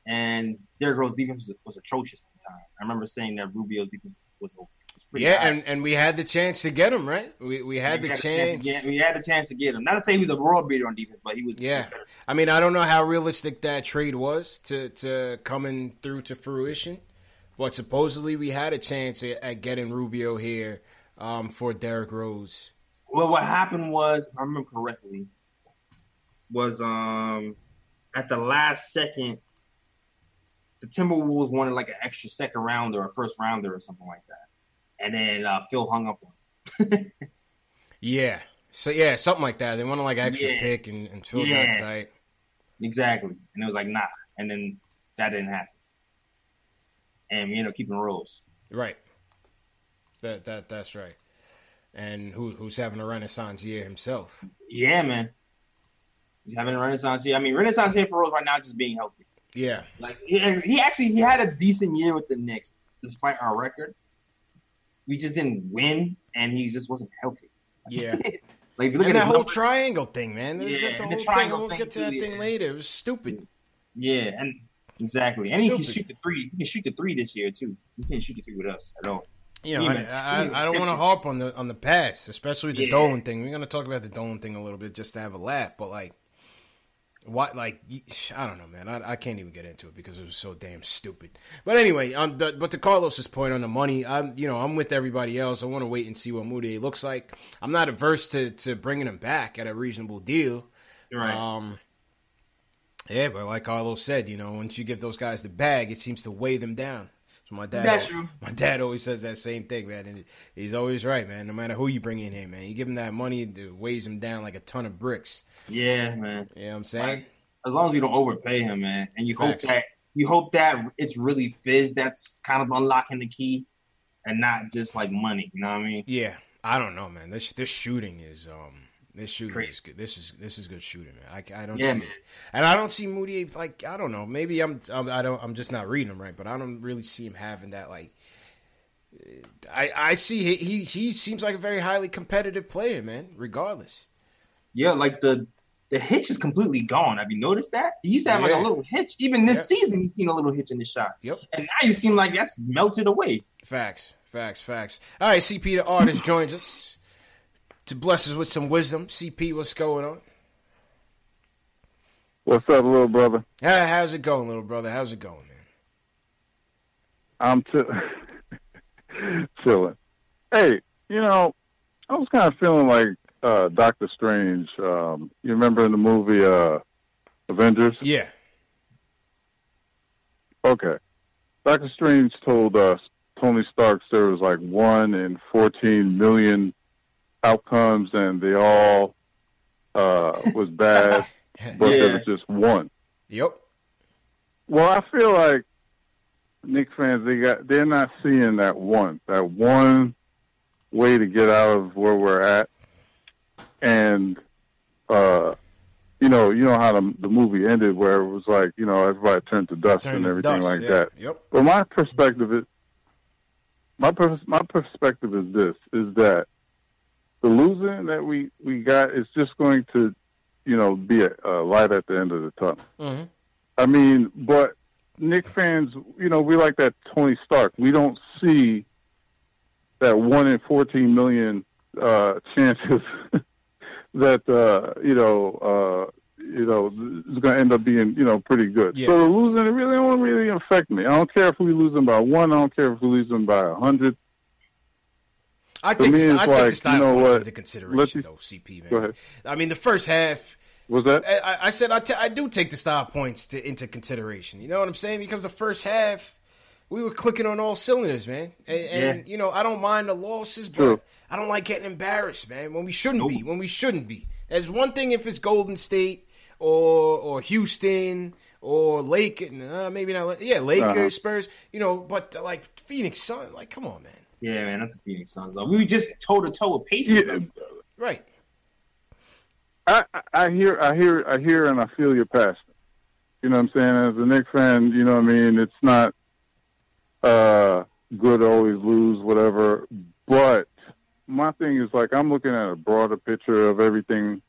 and Derrick Rose's defense was, was atrocious at the time. I remember saying that Rubio's defense was, was, was pretty. yeah, high. and, and we had the chance to get him right. We we had We the a chance. to get- we had the chance to get him. Not to say he was a world beater on defense, but he was. Yeah, I mean, I don't know how realistic that trade was to to coming through to fruition, but supposedly we had a chance at, at getting Rubio here um, for Derrick Rose. Well, what happened was, if I remember correctly, was um at the last second, the Timberwolves wanted like an extra second rounder or a first rounder or something like that, and then uh, Phil hung up on. Yeah, so yeah, something like that. They wanted like an extra Yeah. pick and, and Phil Yeah. got tight. Exactly, and it was like nah, and then that didn't happen, and you know keeping rules. Right. That that that's right. And who who's having a renaissance year himself? Yeah, man, he's having a renaissance year. I mean, renaissance year for Rose right now, just being healthy. Yeah. Like he, he actually he had a decent year with the Knicks despite our record. We just didn't win, and he just wasn't healthy. Yeah. Like look and at that whole numbers- triangle thing, man. Yeah, the and the whole thing. We'll get to that thing yeah. later. It was stupid. yeah, and exactly, and he can shoot the three. He can shoot the three this year too. He can't shoot the three with us at all. You know, Even- I, I, I don't want to harp on the on the past, especially the Yeah. Dolan thing. We're gonna talk about the Dolan thing a little bit just to have a laugh, but like, what? Like, I don't know, man. I, I can't even get into it because it was so damn stupid. But anyway, um, but, but to Carlos's point on the money, I'm you know I'm with everybody else. I want to wait and see what Moody looks like. I'm not averse to to bringing him back at a reasonable deal. Right. Um, yeah, but like Carlos said, you know, once you give those guys the bag, it seems to weigh them down. So my dad, That's true. my dad always says that same thing, man, and he's always right, man. No matter who you bring in here, man, you give him that money, it weighs him down like a ton of bricks. Yeah, man. You know what I'm saying? Like, as long as you don't overpay him, man, and you Facts. hope that you hope that it's really Fizz that's kind of unlocking the key, and not just like money. You know what I mean? Yeah, I don't know, man. This this shooting is um this shooting is good. This is this is good shooting, man. I, I don't Yeah, see man. and I don't see Moody like I don't know. Maybe I'm, I'm I don't I'm just not reading him right, but I don't really see him having that like. I I see he he, he seems like a very highly competitive player, man. Regardless. Yeah, like the the hitch is completely gone. Have you noticed that? He used to have like a little hitch. Even this Yep. season, he's seen a little hitch in the shot. Yep. And now you seem like that's melted away. Facts, facts, facts. All right, CP the artist joins us. To bless us with some wisdom. CP, what's going on? What's up, little brother? How, how's it going, little brother? How's it going, man? I'm t- chilling. Hey, you know, I was kind of feeling like uh, Doctor Strange. Um, you remember in the movie uh, Avengers? Yeah. Okay. Doctor Strange told us Tony Stark there was like one in fourteen million outcomes, and they all uh, was bad, but there was just one. Yep. Well, I feel like Knicks fans they got they're not seeing that one that one way to get out of where we're at, and uh, you know you know how the the movie ended where it was like you know everybody turned to dust Turned and everything dust, like yeah. that. Yep. But my perspective is my pers- my perspective is this: is that the losing that we we got is just going to, you know, be a, a light at the end of the tunnel. Mm-hmm. I mean, but Knick fans, you know, we like that Tony Stark. We don't see that one in fourteen million uh, chances that uh, you know. Uh, you know, is going to end up being, you know, pretty good. Yeah. So the losing, it really don't really affect me. I don't care if we lose them by one. I don't care if we lose them by a hundred. I take, me, the, it's I take the style you know points what? into consideration, though, CP, man. Go ahead. I mean, the first half. Was that? I, I- I said I, I do take the style points to, into consideration. You know what I'm saying? Because the first half, we were clicking on all cylinders, man. And, and you know, I don't mind the losses, but True. I don't like getting embarrassed, man. When we shouldn't be, when we shouldn't be. There's one thing if it's Golden State or or Houston or Lake, uh, maybe not. Yeah, Lakers, Uh-huh. Spurs. You know, but uh, like Phoenix Sun, like come on, man. Yeah, man, that's the Phoenix Suns. Though. We were just toe to toe with Pacers. Right. I, I- I hear, I hear, I hear, and I feel your passion. You know what I'm saying? As a Knicks fan, you know what I mean. It's not uh, good to always lose, whatever. But my thing is like I'm looking at a broader picture of everything,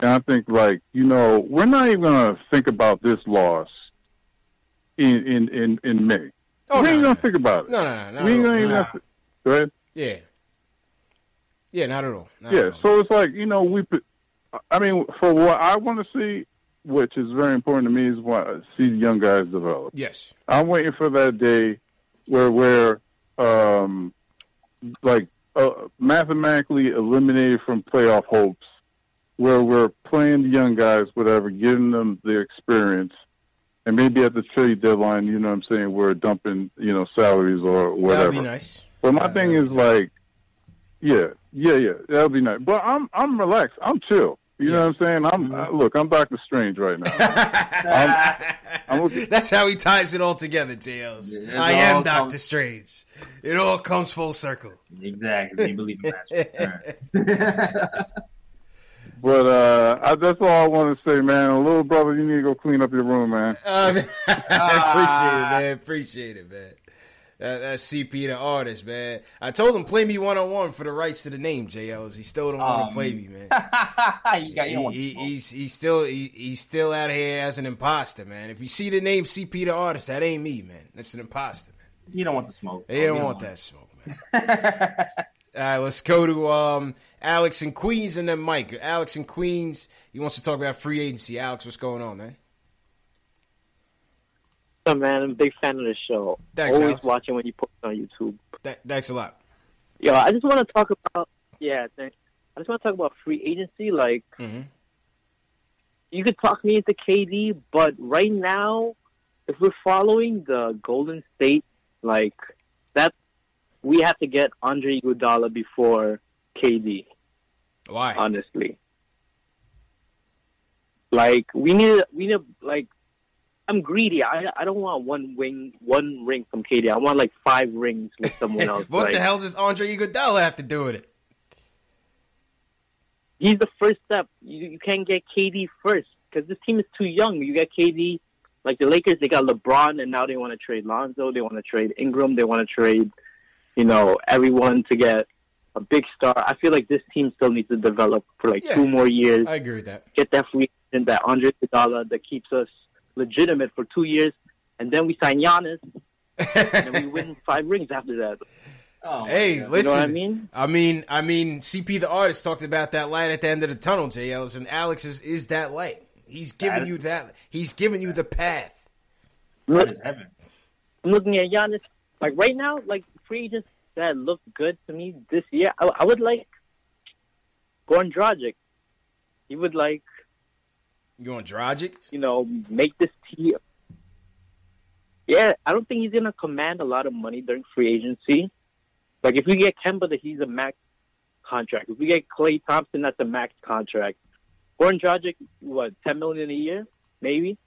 and I think like you know we're not even gonna think about this loss in in in, in May. Oh, we no, ain't no, gonna think about it. No, no, no, we ain't gonna all. even. Go ahead. Yeah. Yeah, not at all. Not yeah, at all. so it's like you know we. I mean, for what I want to see, which is very important to me, is what see the young guys develop. Yes. I'm waiting for that day where we're um, like uh, mathematically eliminated from playoff hopes, where we're playing the young guys, whatever, giving them the experience, and maybe at the trade deadline, you know what I'm saying, we're dumping, you know, salaries or whatever. That'd be nice. But my thing is like, yeah, yeah, yeah, that'll be nice. But I'm I'm relaxed. I'm chill. You know what I'm saying? I'm uh, look. I'm Doctor Strange right now. I'm, I'm looking, That's how he ties it all together, JLs. it I all am comes- Doctor Strange. It all comes full circle. Exactly. You believe in magic. but uh, I, that's all I want to say, man. little brother, you need to go clean up your room, man. Uh, appreciate it, man. Appreciate it, man. That, that's CP the artist, man. I told him play me one on one for the rights to the name, JLs. He still don't want Um, to play me, man. you got, you He- he's he's still he, he's still out here as an imposter, man. If you see the name CP the artist, that ain't me, man. That's an imposter, man. You don't want the smoke. They don't want that smoke, man. All right, let's go to um, Alex in Queens and then Mike. Alex in Queens, he wants to talk about free agency. Alex, what's going on, man? So, man, I'm a big fan of the show. Thanks, Always Alex. watching when you post on YouTube. Th- thanks a lot. Yo, I just want to talk about yeah. Thanks. I just want to talk about free agency. Like, Mm-hmm. you could talk me into KD, but right now, if we're following the Golden State, like that, we have to get Andre Iguodala before KD. Why? Honestly, like we need, we need, like, I'm greedy. I I don't want one wing, one ring from KD. I want like five rings with someone else. what like, the hell does Andre Iguodala have to do with it? he's the first step. You, you can't get KD first because this team is too young. You got KD, like the Lakers, they got LeBron, and now they want to trade Lonzo. They want to trade Ingram. They want to trade, you know, everyone to get a big star. I feel like this team still needs to develop for like Yeah. two more years. I agree with that. Get that free agent, that Andre Iguodala that keeps us legitimate for two years, and then we sign Giannis, and we win five rings after that. Oh, Hey, listen. You know what I mean? I mean, I mean, CP the artist talked about that light at the end of the tunnel, Jay Ellis, and Alex is, is that light. He's giving That- you that. He's giving you the path. That is heaven. I'm looking at Giannis. Like right now, like free agents that look good to me this year. I, I would like Goran Dragic. He would like You want Dragic? you know make this team. Yeah, I don't think he's gonna command a lot of money during free agency. Like if we get Kemba, that he's a max contract. If we get Klay Thompson, that's a max contract. Goran Dragic, what ten million a year, maybe.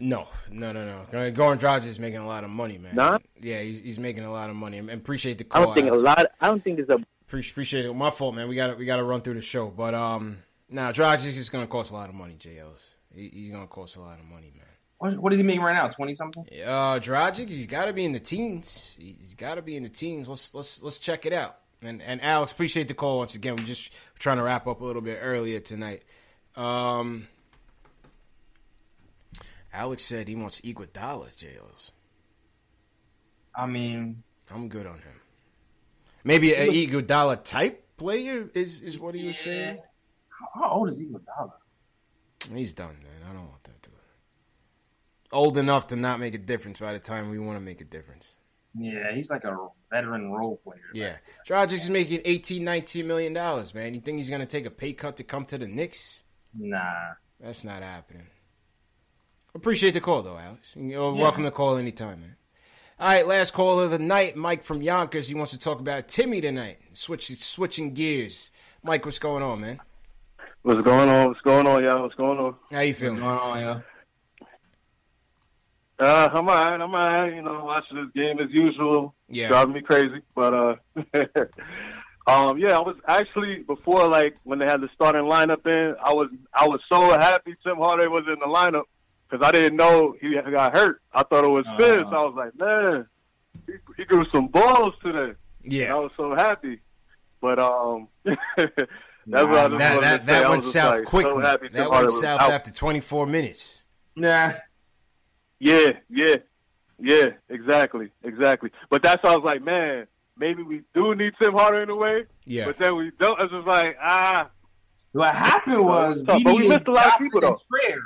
No, no, no, no. Goran Dragic is making a lot of money, man. Not? Yeah, he's, he's making a lot of money. And appreciate the call. I don't think a lot. I don't think there's a Pre- appreciate it. My fault, man. We got to we got to run through the show, but um, now Dragic is going to cost a lot of money. JLs, he, he's going to cost a lot of money, man. What, what is he making right now? Twenty something? Uh, Dragic, he's got to be in the teens. He's got to be in the teens. Let's let's let's check it out. And and Alex, appreciate the call once again. We're just trying to wrap up a little bit earlier tonight. Um, Alex said he wants Iguodala, JLs. I mean, I'm good on him. Maybe an Iguodala type player is is what he was saying. how, old is Iguodala? He's done, man. I don't want that to. Old enough to not make a difference by the time we want to make a difference. Yeah, he's like a veteran role player. Yeah. Dragic is making 18, 19 million dollars, man. You think he's gonna take a pay cut to come to the Knicks? Nah. That's not happening. Appreciate the call though, Alex. You're Yeah. welcome to call anytime, man. All right, last call of the night. Mike from Yonkers. He wants to talk about Timmy tonight. Switch, switching gears. Mike, what's going on, man? What's going on? What's going on, y'all? What's going on? How you feeling? What's going on, yo? Uh, I'm alright. I'm alright. You know, watching this game as usual. Yeah. Driving me crazy, but uh, um, yeah, I was actually before like when they had the starting lineup in, I was I was so happy Tim Hardaway was in the lineup because I didn't know he got hurt. I thought it was Uh-huh. Fizz. I was like, man, he, he grew some balls today. Yeah. And I was so happy, but um. That's Nah, what I just that wanted that, to that say. I went was south like, quickly. happy Tim that went south out. after 24 minutes. Nah. Yeah, yeah, yeah, exactly, exactly. But that's why I was like, man, maybe we do need Tim Hardaway. Yeah. But then we don't. It's just like, ah. What happened was Tough, we but we needed missed a lot of people though. and Trier.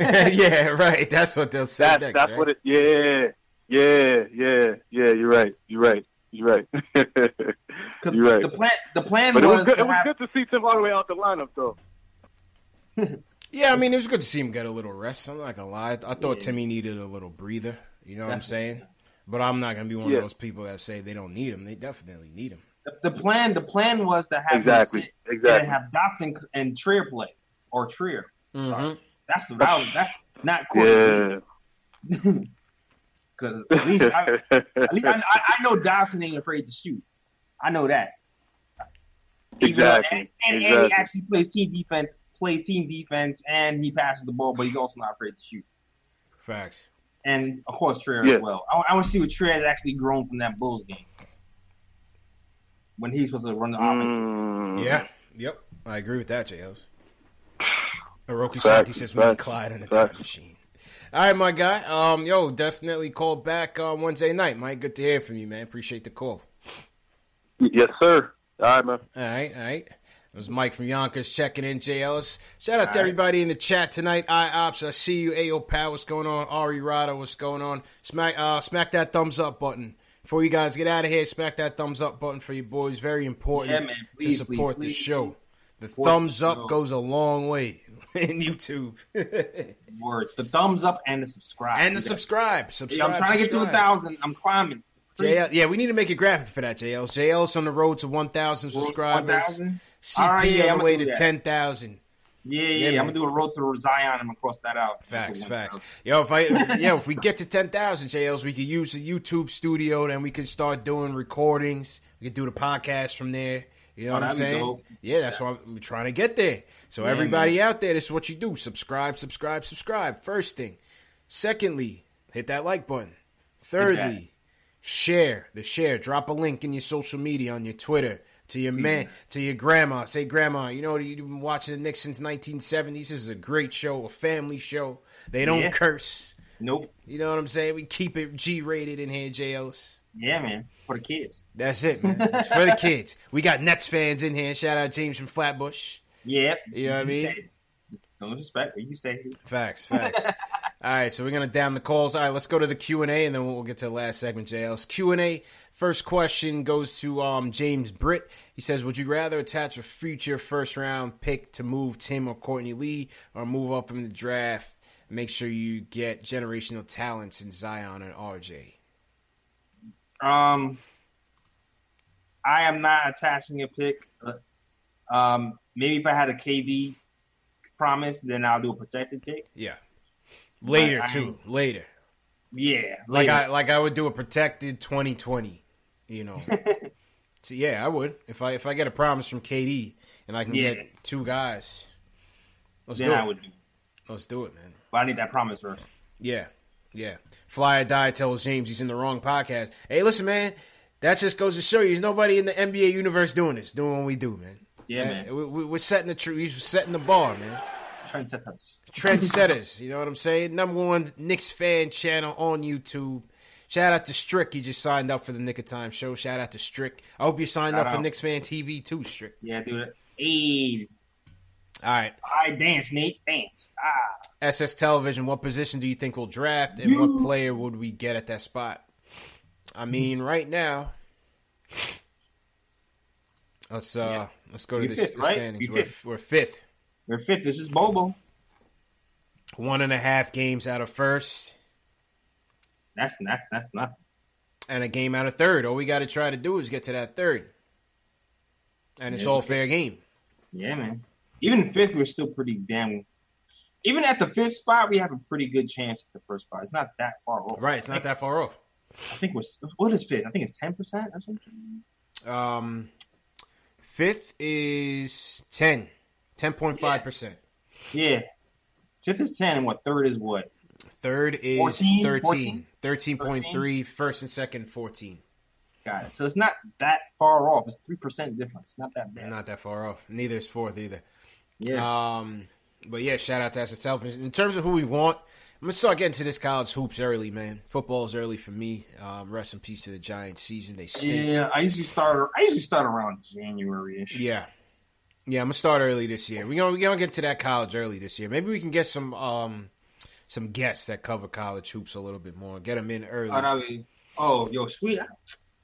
yeah, right. That's what they'll say That's next. that's right? what it. Yeah, yeah, yeah, yeah. You're right. You're right. You're right. you're right. The plan, the plan but it was, was good. to It was have, good to see Tim Hardaway out the lineup though. Yeah, I mean, it was good to see him get a little rest. I'm not gonna lie. I thought Timmy needed a little breather. You know what I'm saying? But I'm not gonna be one Yeah. of those people that say they don't need him. They definitely need him. the plan. The plan was to have him Exactly, sit exactly. and have Dotson and Trier play or Trier. Mhm. That's the that, was- that not Yeah. Because at least, I, at least I, I I know Dotson ain't afraid to shoot. I know that. Exactly. and, and, and he actually plays team defense, play team defense, and he passes the ball, but he's also not afraid to shoot. Facts. And of course, Trier Yeah. as well. I, I want to see what Trier has actually grown from that Bulls game when he's supposed to run the offense. Mm. Yeah. Yep. I agree with that, JLs. Hiroki Facts, Saki says we need Clyde on the facts. time machine. All right, my guy. Um, yo, definitely call back on Wednesday night, Mike. Good to hear from you, man. Appreciate the call. Yes, sir. All right, man. All right, all right. It was Mike from Yonkers checking in. Jay Ellis. Shout out to All right. everybody in the chat tonight. I Ops, I see you. Ayo Pat, what's going on? Ari Rada, what's going on? Smack, uh, smack that thumbs up button. Before you guys get out of here, smack that thumbs up button for you boys. Very important Yeah, man. Please, to support please, the please. show. The thumbs up goes a long way in YouTube. Words. The thumbs up and the subscribe. and the subscribe. Yeah, Subscribe. I'm trying to get to a thousand. I'm climbing. JL, yeah, we need to make a graphic for that, JL's. JL's on the road to 1,000 subscribers. 1,000? CP right, yeah, on the way to 10,000. Yeah, yeah, Yeah, yeah. I'm gonna do a road to Zion. I'm gonna cross that out. Facts, facts. Yo, if I, if, yo, if we get to ten thousand JLs, we could use the YouTube studio, then we could start doing recordings. We could do the podcast from there. You know Oh, what I'm saying? dope. Yeah, that's what I'm trying to get there. So Yeah, everybody out there, this is what you do: subscribe, subscribe, subscribe. First thing. Secondly, hit that like button. Thirdly, share the share. Drop a link in your social media on your Twitter to your man, to your grandma. Say, grandma, you know you've been watching the Knicks since 1970s. This is a great show, a family show. They don't Yeah. curse. Nope. You know what I'm saying? We keep it G rated in here, JLs. Yeah, man. For the kids. That's it, man. It's for the kids. We got Nets fans in here. Shout out James from Flatbush. Yeah. You know what I mean? Disrespect, but you stay. Facts, facts. All right, so we're gonna down the calls. All right, let's go to the Q and A, and then we'll get to the last segment. JL's Q and A. First question goes to um, James Britt. He says, "Would you rather attach a future first round pick to move Tim or Courtney Lee, or move up from the draft? Make sure you get generational talents in Zion and RJ." Um, I am not attaching a pick. Uh, Um, maybe if I had a KD promise, then I'll do a protected pick. Yeah, later But I- too. Later, Yeah, like later. I like I would do a protected twenty twenty. You know. so yeah, I would if I if I get a promise from KD and I can Yeah. get two guys. Let's then do I it. would do. Let's do it, man. But I need that promise first. Yeah, yeah. Fly or die tells James he's in the wrong podcast. Hey, listen, man. That just goes to show you, there's nobody in the NBA universe doing this, doing what we do, man. Yeah, man. We, we, we're setting the tr- we're setting the bar, man. Trendsetters. Trendsetters. you know what I'm saying? Number one Knicks fan channel on YouTube. Shout out to Strick. He just signed up for the Knick of Time show. Shout out to Strick. I hope you signed Shout up for out. Knicks fan TV too, Strick. Yeah, dude. Hey, All right. I dance, Nate. Dance. Ah. SS Television, what position do you think we'll draft, and what player would we get at that spot? I mean, right now, let's uh let's go to the, fifth, the right? standings. We We're, fifth. we're fifth, We're fifth. This is Bobo. one and a half games out of first, That's that's that's nothing. and a game out of third. All we got to try to do is get to that third, and it's all fair game. Yeah, man. Even fifth, we're still pretty damn. Even at the fifth spot, we have a pretty good chance at the first spot. It's not that far off. Right, it's not that far off. I think we're what is fifth? I think it's ten percent or something. Um, fifth is 10, 10.5 percent. Yeah, fifth is ten, and what third is what? Third is 14? 13. 13.3. First and second, 14. Got it. So it's not that far off. It's three percent difference. It's not that bad. Not that far off. Neither is fourth either. Yeah. Um, but yeah, shout out to us itself. In terms of who we want, I'm gonna start getting to this college hoops early, man. Football's early for me. Um, rest in peace to the Giants season. They stink. Yeah, I usually start. I usually start around January ish. Yeah. Yeah, I'm gonna start early this year. We gonna we gonna get to that college early this year. Maybe we can get some um some guests that cover college hoops a little bit more. Get them in early. Oh, that'd oh, yo, Sweeney.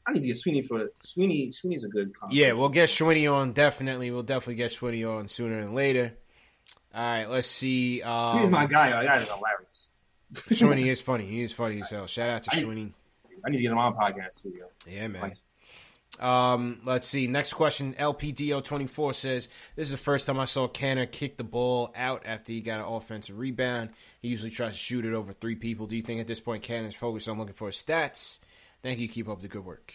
I need to get Sweeney for Sweeney. Sweeney's a good. Yeah, we'll get Sweeney on. Definitely, we'll definitely get Sweeney on sooner than later. All right, let's see. Um, Sweeney's my guy. That is hilarious. Sweeney is funny. He is funny as hell. Shout out to I- Schwinny. I need to get him on podcast. Yo. Yeah, man. Um, let's see. Next question. LPDO24 says, This is the first time I saw Kanter kick the ball out after he got an offensive rebound. He usually tries to shoot it over three people. Do you think at this point Kanter's focused on looking for his stats? Thank you. Keep up the good work.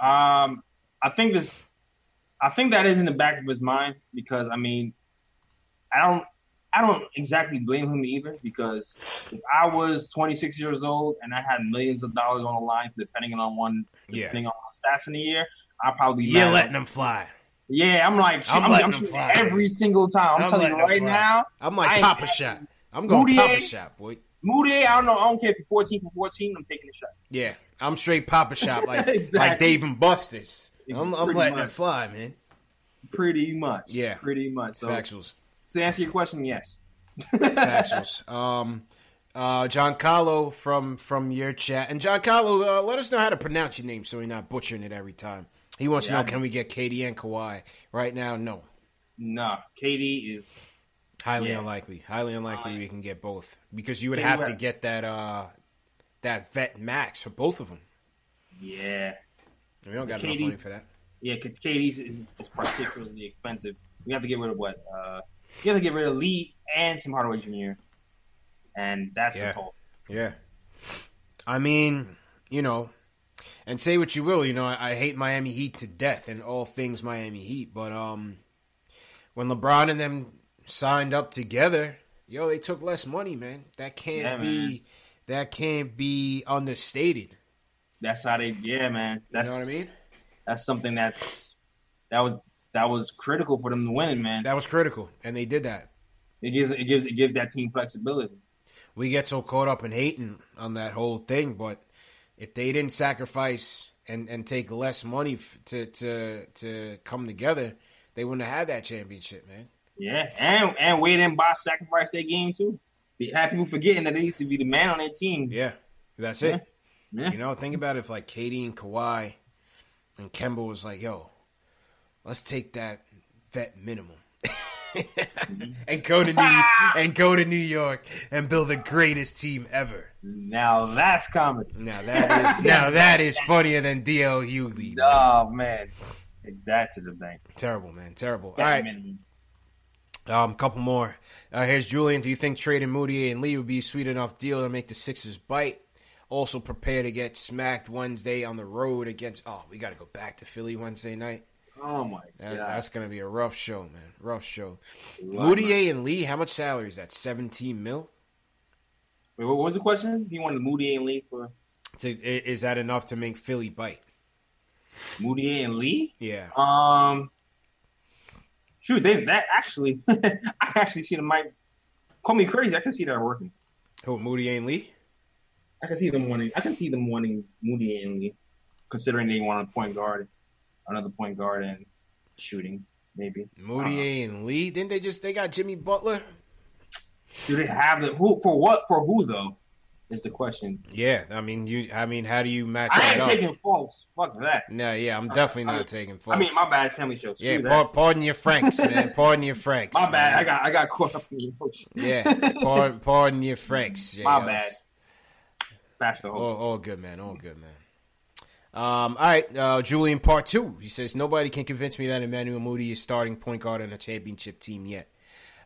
Um, I think this. I think that is in the back of his mind because I mean, I don't. I don't exactly blame him either because if I was 26 years old and I had millions of dollars on the line, depending on one, Yeah. depending on my stats in a year, I'd probably be You're letting them fly. Yeah, I'm like, I'm I'm, letting I'm them shooting fly. every single time. I'm, I'm telling you right now. I'm like pop a Shot. I'm going pop a Shot, boy. Moody, I don't know. I don't care if you're 14 for 14. I'm taking the shot. Yeah, I'm straight Papa Shop, like Exactly. like Dave and Buster's. I'm, I'm Pretty letting it fly, man. Pretty much. Yeah. Pretty much. So Factuals. to answer your question, yes. Factuals. Um, uh, John Carlo from from your chat, and John Carlo, uh, let us know how to pronounce your name so we're not butchering it every time. He wants Yeah, to I know, can we get KD and Kawhi right now? No, No, KD is highly Yeah. unlikely. Highly unlikely we can get both because you would have to get that uh that vet max for both of them. yeah. We don't got KD enough money for that. Yeah, because KD's is, is particularly expensive. We have to get rid of what? Uh, you have to get rid of Lee and Tim Hardaway Jr. And that's Yeah. the toll. Yeah. I mean, you know, and say what you will, you know, I, I hate Miami Heat to death and all things Miami Heat, but um when LeBron and them signed up together, yo, they took less money, man. That can't Yeah, be that can't be understated. That's how they. Yeah, man. That's know what I mean? That's something that's that was that was critical for them to win, man. That was critical, and they did that. It gives it gives it gives that team flexibility. We get so caught up in hating on that whole thing, but if they didn't sacrifice and, and take less money f- to to to come together, they wouldn't have had that championship, man. Yeah, and and Wade and Bosh sacrificed their game too. Be have people forgetting that they used to be the man on their team. Yeah, that's Yeah. it. You know, think about if like KD and Kawhi and Kemba was like, "Yo, let's take that vet minimum." Mm-hmm. and go to New and go to New York and build the greatest team ever. Now that's comedy. Now that is now that is funnier than DL Hughley. Oh man, that to the bank. Terrible, man. Terrible. All right. minimum. Um, couple more. Uh, here's Julian. Do you think trading Mudiay and Lee would be a sweet enough deal to make the Sixers bite? Also, prepare to get smacked Wednesday on the road against. Oh, we got to go back to Philly Wednesday night. Oh my That- god, that's gonna be a rough show, man. Rough show. Moody and Lee. How much salary is that? Seventeen mil. Wait, what was the question? He wanted Moody and Lee for i- is that enough to make Philly bite? Moody and Lee. Yeah. Um, shoot, they that actually, I actually see them. Might call me crazy. I can see that working. Who Moody and Lee? I can see them wanting. I can see them wanting Moody and Lee, considering they want a point guard, another point guard, and shooting maybe. Mudiay uh-huh. and Lee. Didn't they just? They got Jimmy Butler. Do they have the who for what for who though? Is the question. Yeah. I mean, you. I mean, how do you match I that ain't up? taking false. Fuck that. No, yeah, I'm definitely I- not taking fault. I mean, my bad. Family show. Screw Yeah, par- pardon your Franks, man. Pardon your Franks. My bad. man. I got I got caught up in the emotion. Yeah, pardon, pardon your Franks. My JLs. bad. Bash the All, all good, man. All good, man. Um, all right, uh, Julian, part two. He says nobody can convince me that Emmanuel Moody is starting point guard on a championship team yet.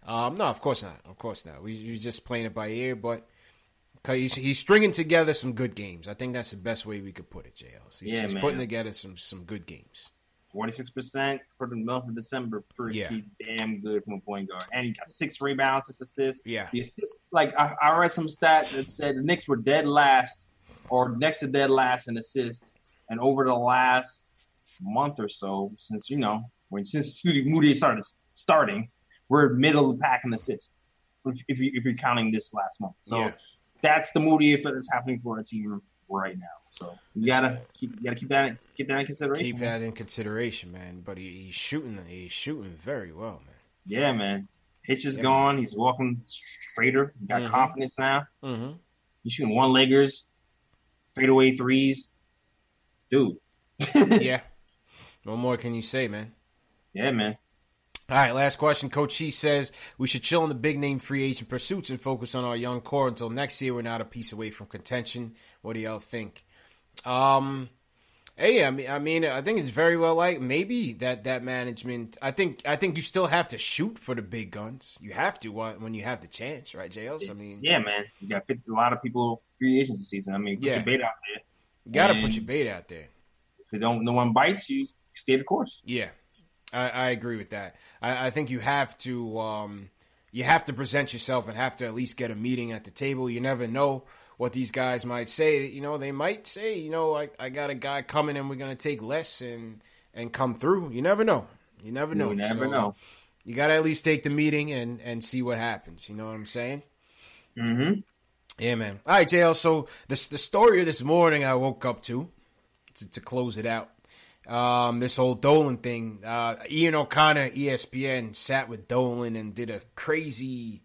Um, no, of course not. Of course not. We, we're just playing it by ear, but he's, he's stringing together some good games. I think that's the best way we could put it, JLs. He's, Yeah, he's putting together some some good games. Forty six percent for the month of December. Pretty Yeah. damn good from a point guard, and he got six rebounds, six assists. Yeah. The assist, like I, I read some stats that said the Knicks were dead last, or next to dead last in assists, and over the last month or so, since you know when since Moody started starting, we're middle of the pack in assists. If, if you if you're counting this last month, so Yeah. That's the Moody effect that's happening for our team right now. So you gotta keep you gotta keep that keep that in consideration. Keep that in consideration, man. But he, he's shooting. He's shooting very well, man. Yeah, man. Hitch is Yeah, gone. He's walking straighter. He got Mhm. confidence now. Mm-hmm. He's shooting one leggers, fadeaway threes. Dude. yeah. What more can you say, man? Yeah, man. All right, last question. Coach He says we should chill on the big name free agent pursuits and focus on our young core until next year. We're not a piece away from contention. What do y'all think? Um, hey, I mean, I mean, I think it's very well like maybe that that management. I think I think you still have to shoot for the big guns. You have to when you have the chance, right, JLs? I mean, Yeah, man. You got 50, a lot of people free agents this season. I mean, put Yeah. your bait out there. you got to put your bait out there. If don't, no one bites you, stay the course. Yeah, I, I agree with that. I, I think you have to um, you have to present yourself and have to at least get a meeting at the table. You never know what these guys might say. You know, they might say, you know, I, I got a guy coming and we're gonna take less and and come through. You never know. You never know. You never So, know. You got to at least take the meeting and and see what happens. You know what I'm saying? Mm-hmm. Yeah, man. All right, JL. So the the story of this morning, I woke up to to, to close it out. Um, this whole Dolan thing. Uh, Ian O'Connor, ESPN, sat with Dolan and did a crazy,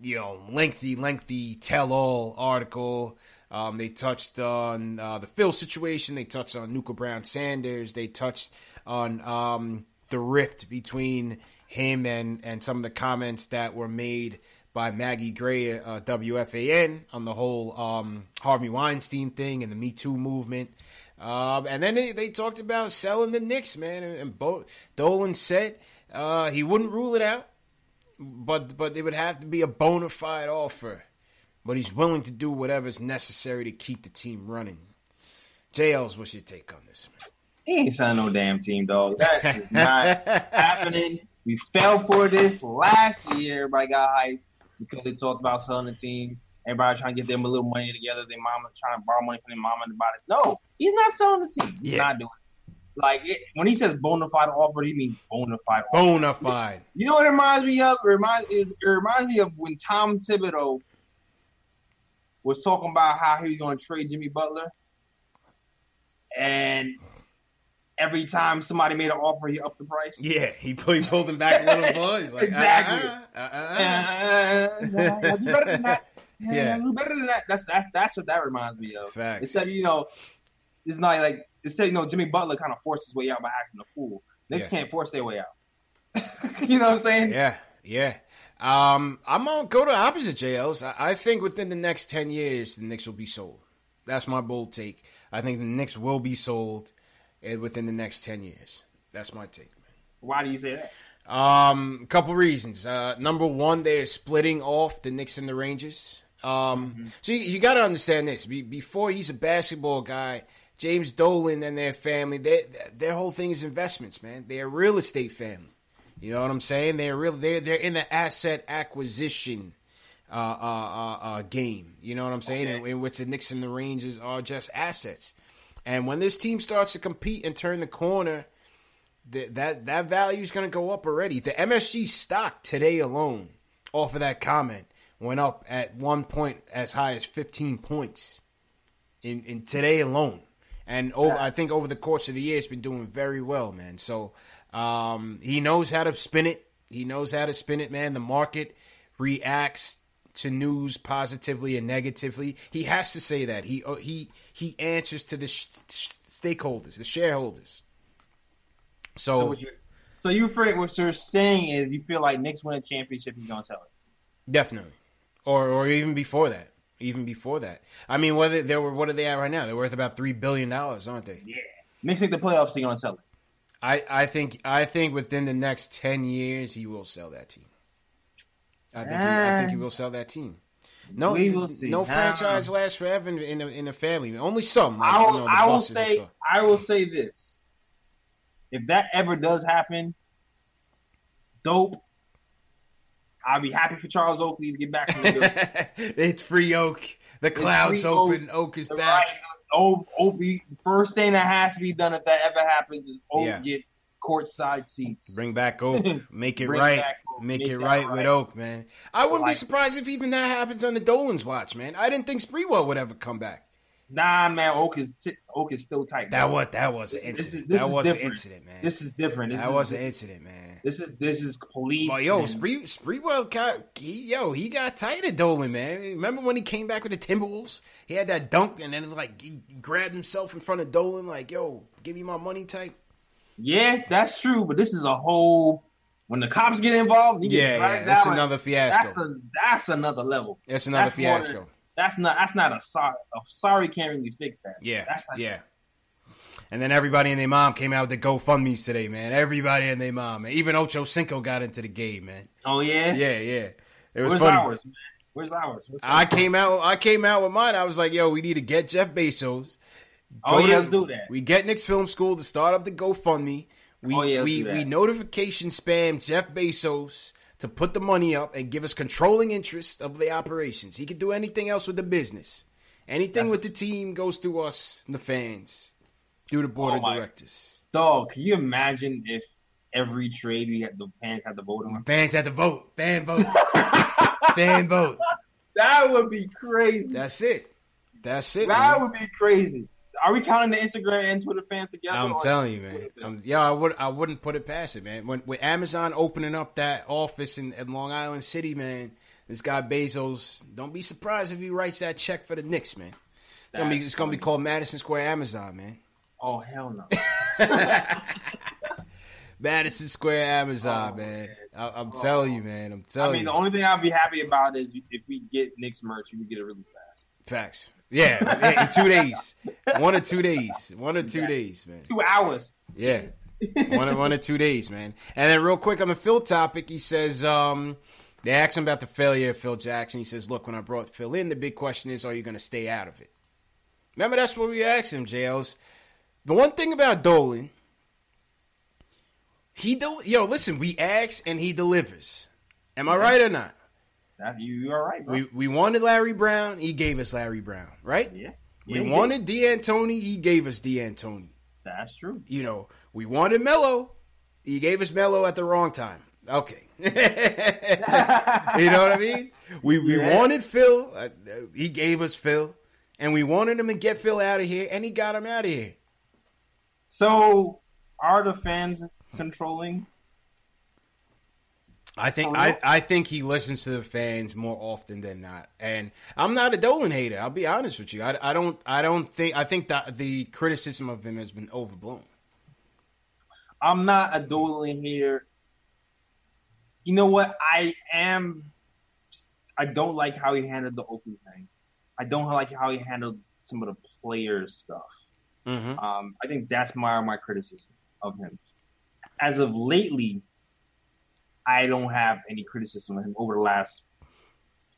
you know, lengthy, lengthy tell-all article. Um, they touched on uh, the Phil situation. They touched on Anucha Browne Sanders. They touched on um, the rift between him and, and some of the comments that were made by Maggie Gray, uh, WFAN, on the whole um, Harvey Weinstein thing and the Me Too movement. Um, and then they, they talked about selling the Knicks, man. And, and Bo- Dolan said uh, he wouldn't rule it out, but but it would have to be a bona fide offer. But he's willing to do whatever's necessary to keep the team running. JL's, what's your take on this? He ain't signing no damn team, dog. That is not happening. We fell for this last year. Everybody got hyped because they talked about selling the team. Everybody trying to get them a little money together. Their mama trying to borrow money from their mama and buy it. No, he's not selling the team. He's Yeah. not doing it. Like it, when he says bona fide offer, he means bona fide. Bona fide. You know what it reminds me of? It reminds it, it reminds me of when Tom Thibodeau was talking about how he was going to trade Jimmy Butler, and every time somebody made an offer, he upped the price. Yeah, he, pull, he pulled him back a little more. He's like, exactly. uh, uh, uh, Uh, yeah, do better than that. Yeah. Yeah, better than that. That's that's that's what that reminds me of. Facts. Instead you know, it's not like instead you know Jimmy Butler kind of forced his way out by acting a fool. Knicks Yeah. can't force their way out. you know what I'm saying? Yeah, yeah. Um, I'm gonna go to opposite JLs. I, I think within the next ten years, the Knicks will be sold. That's my bold take. I think the Knicks will be sold eh, within the next ten years. That's my take. Why do you say that? Um, a couple reasons. Uh, number one, they're splitting off the Knicks and the Rangers. Um, so you, you got to understand this. Be, before he's a basketball guy, James Dolan and their family, they, their whole thing is investments, man. They're a real estate family. You know what I'm saying? They're real. They're they're in the asset acquisition uh, uh, uh, uh, game. You know what I'm saying? In, in which the Knicks and the Rangers are just assets. And when this team starts to compete and turn the corner, th- that that value is going to go up already. The MSG stock today alone, off of that comment, went up at one point as high as 15 points in in today alone. And over, I think over the course of the year, it's been doing very well, man. So um, he knows how to spin it. He knows how to spin it, man. The market reacts to news positively and negatively. He has to say that. He uh, he he answers to the sh- sh- stakeholders, the shareholders. So, So, what you, so you afraid what you're saying is you feel like Knicks win a championship, he's gonna sell it. definitely, or or even before that, even before that. I mean, whether they were what are they at right now? They're worth about three billion dollars, aren't they? Yeah. Make the playoffs, he's gonna sell it. I, I think I think within the next ten years he will sell that team. I think he, I think he will sell that team. No, We will see. no franchise lasts forever in, in, a, in a family. Only some. Like, I you will, know, the I will say. I will say this: if that ever does happen, dope. I'll be happy for Charles Oakley to get back from the it's free Oak. The clouds open. Oak, is back. Oh, Opie, first thing that has to be done if that ever happens is Oak Yeah. get courtside seats. Bring back Oak. Make it right. Oak. Make, Make it that right, with. Oak, man. I wouldn't be Like- surprised if even that happens on the Dolan's watch, man. I didn't think Sprewell would ever come back. Nah, man, Oak is t- Oak is still tight. That was that was an This is- incident. this that is was an different. incident, man. This is different. This that is, was an incident, man. This is this is police. But yo, Spree, Sprewell got he, yo, he got tight at Dolan, man. Remember when he came back with the Timberwolves? He had that dunk and then like he grabbed himself in front of Dolan, like, yo, give me my money type. Yeah, that's true, but this is a whole. When the cops get involved, you Yeah, yeah, that's out. another fiasco. That's a that's another level. That's another That's fiasco. than- that's not that's not a sorry. A sorry can't really fix that. Yeah, that's like, yeah. And then everybody and their mom came out with the GoFundMe's today, man. Everybody and their mom, man. Even Ocho Cinco got into the game, man. Oh yeah, Yeah, yeah. It was Where's funny. ours, man? Where's ours? Where's I came out. I came out with mine. I was like, "Yo, we need to get Jeff Bezos. Oh, Go yeah, to- let's do that. We get Knicks Film School to start up the GoFundMe. We Oh, yeah, let's we do that. we notification spam Jeff Bezos to put the money up and give us controlling interest of the operations. He could do anything else with the business. Anything with the team goes through us, the fans, through the board Oh, of directors. Dog, can you imagine if every trade we had the fans had to vote on? Fans had to vote. Fan vote. Fan vote. That would be crazy. That's it. That's it. That man. would be crazy. Are we counting the Instagram and Twitter fans together? I'm telling you, man. I'm, yeah, I would. I wouldn't put it past it, man. When with Amazon opening up that office in, in Long Island City, man, this guy Bezos. Don't be surprised if he writes that check for the Knicks, man. It's gonna be, it's gonna be called Madison Square Amazon, man. Oh hell no. Madison Square Amazon, oh, man. I, I'm oh. telling you, man. I'm telling you. I mean, you. the only thing I'd be happy about is if we get Knicks merch, we get it really fast. Facts. Yeah, in two days, one or two days, one or two days, man. Two hours. Yeah. one, or- one or two days, man. And then real quick on the Phil topic, he says, um, they asked him about the failure of Phil Jackson. He says, look, when I brought Phil in, the big question is, are you going to stay out of it? Remember, that's what we asked him, JLs. The one thing about Dolan, he do yo, listen, we ask and he delivers. Am I right or not? That you, you right. bro? We we wanted Larry Brown, he gave us Larry Brown, right? Yeah. We Yeah, he wanted D'Antoni, he gave us D'Antoni. That's true. You know, we wanted Melo, he gave us Melo at the wrong time. Okay, you know what I mean? We we Yeah. wanted Phil, uh, he gave us Phil, and we wanted him to get Phil out of here, and he got him out of here. So, are the fans controlling? I think I, I think he listens to the fans more often than not, and I'm not a Dolan hater. I'll be honest with you. I, I don't I don't think I think that the criticism of him has been overblown. I'm not a Dolan hater. You know what? I am. I don't like how he handled the Oakley thing. I don't like how he handled some of the players stuff. Mm-hmm. Um, I think that's my my criticism of him. As of lately, I don't have any criticism of him over the last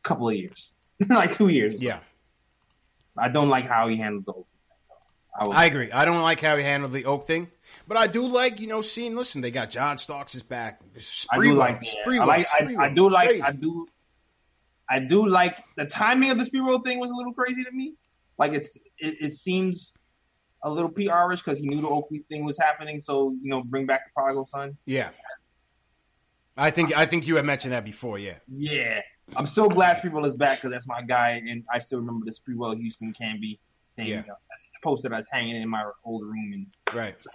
couple of years, like two years. Yeah, I don't like how he handled the Oakley thing. I, I, agree. I don't like how he handled the Oak thing, but I do like you know seeing. Listen, they got John Starks is back. I do like. I, like I, I, do like. Crazy. I do. I do like the timing of the Sprewell thing was a little crazy to me. Like it's it, it seems a little PRish because he knew the Oakley thing was happening. So you know, bring back the prodigal son. Yeah, I think I think you had mentioned that before. Yeah. Yeah, I'm so glad Sprewell is back because that's my guy, and I still remember the Sprewell Houston Camby thing. Yeah. You know, that's a poster that's hanging in my old room, and right. So,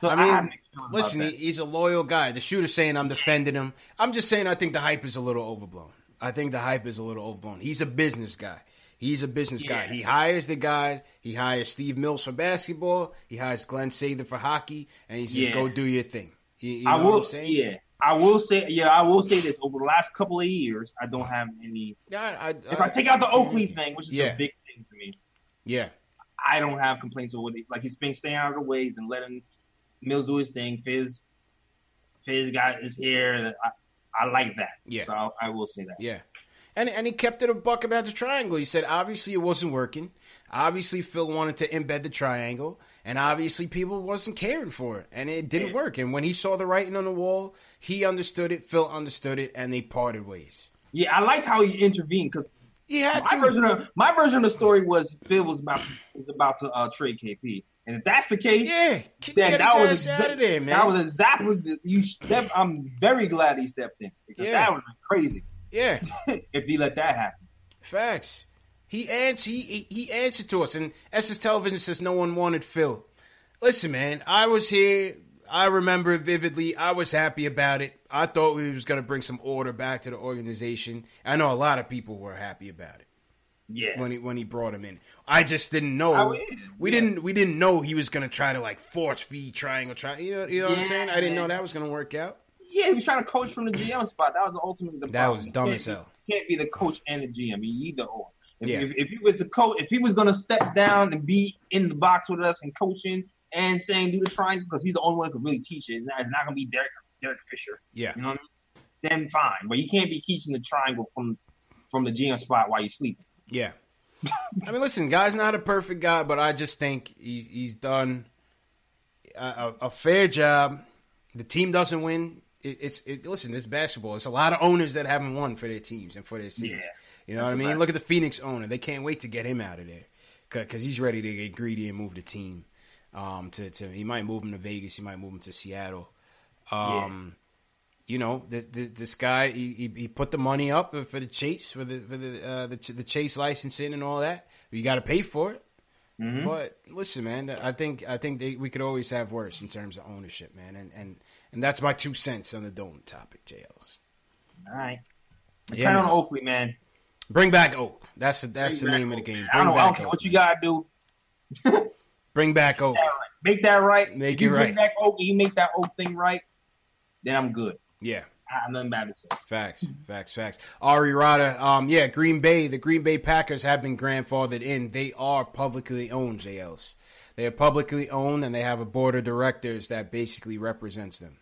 so I mean, I listen, he's a loyal guy. The shooter's saying I'm defending him. I'm just saying I think the hype is a little overblown. I think the hype is a little overblown. He's a business guy. He's a business Yeah. guy. He hires the guys. He hires Steve Mills for basketball. He hires Glen Sather for hockey, and he says, Yeah. "Go do your thing." You, you know I will. what I'm saying? Yeah, I will say. Yeah, I will say this. Over the last couple of years, I don't have any. Yeah, I, if I take out the Oakley thing, which is Yeah. a big thing for me, Yeah. I don't have complaints over it. Like he's been staying out of the way, he's been letting Mills do his thing. Fizz, Fizz got his hair. I, I like that. Yeah. So I, I will say that. Yeah. And and he kept it a buck about the triangle. He said obviously it wasn't working. Obviously Phil wanted to embed the triangle, and obviously people wasn't caring for it, and it didn't work. And when he saw the writing on the wall, he understood it. Phil understood it, and they parted ways. Yeah, I liked how he intervened because yeah, my version of my version of the story was Phil was about was about to uh, trade KP, and if that's the case, yeah, then that was out of there, man. That was exactly the, you. Step, I'm very glad he stepped in because Yeah. that would have been crazy. Yeah, if he let that happen. Facts. He ans he, he answered to us, and SS Television says no one wanted Phil. Listen, man, I was here. I remember it vividly. I was happy about it. I thought we was gonna bring some order back to the organization. I know a lot of people were happy about it. Yeah. When he when he brought him in, I just didn't know. We didn't we didn't know he was gonna try to like force feed triangle try. You know, you know what I'm saying? I didn't know that was gonna work out. Yeah, he was trying to coach from the GM spot. That was ultimately the That problem. was dumb as hell. Can't be the coach and the GM. You either or. If, Yeah. if, if he was the coach, if he was going to step down and be in the box with us and coaching and saying do the triangle because he's the only one who can really teach it. It's not, not going to be Derek Derek Fisher. Yeah. You know what I mean? Then fine, but you can't be teaching the triangle from from the GM spot while you're sleeping. Yeah. I mean, listen, guy's not a perfect guy, but I just think he, he's done a, a, a fair job. The team doesn't win. It, it's it, listen, it's basketball. It's a lot of owners that haven't won for their teams and for their cities. Yeah. You know what I mean? Look at the Phoenix owner. They can't wait to get him out of there because he's ready to get greedy and move the team. Um, to, to he might move him to Vegas. He might move him to Seattle. Um, you know, th th this guy he, he he put the money up for the chase for the for the uh, the, the chase licensing and all that. You got to pay for it. Mhm. But listen, man, I think I think they, we could always have worse in terms of ownership, man, and and and that's my two cents on the Dolan topic, JLs. All right. Yeah, Depend on. Oakley, man. Bring back Oak. That's the that's the name back of the game. man. I don't, Bring I don't back care Oak. what you gotta do. Bring back Oak. Make that right. Make if you it bring back Oak, and you make that Oak thing right, then I'm good. Yeah. I have nothing bad to say. Facts, facts, facts. Ari Rada, um, yeah, Green Bay, the Green Bay Packers have been grandfathered in. They are publicly owned, JLs. They are publicly owned, and they have a board of directors that basically represents them.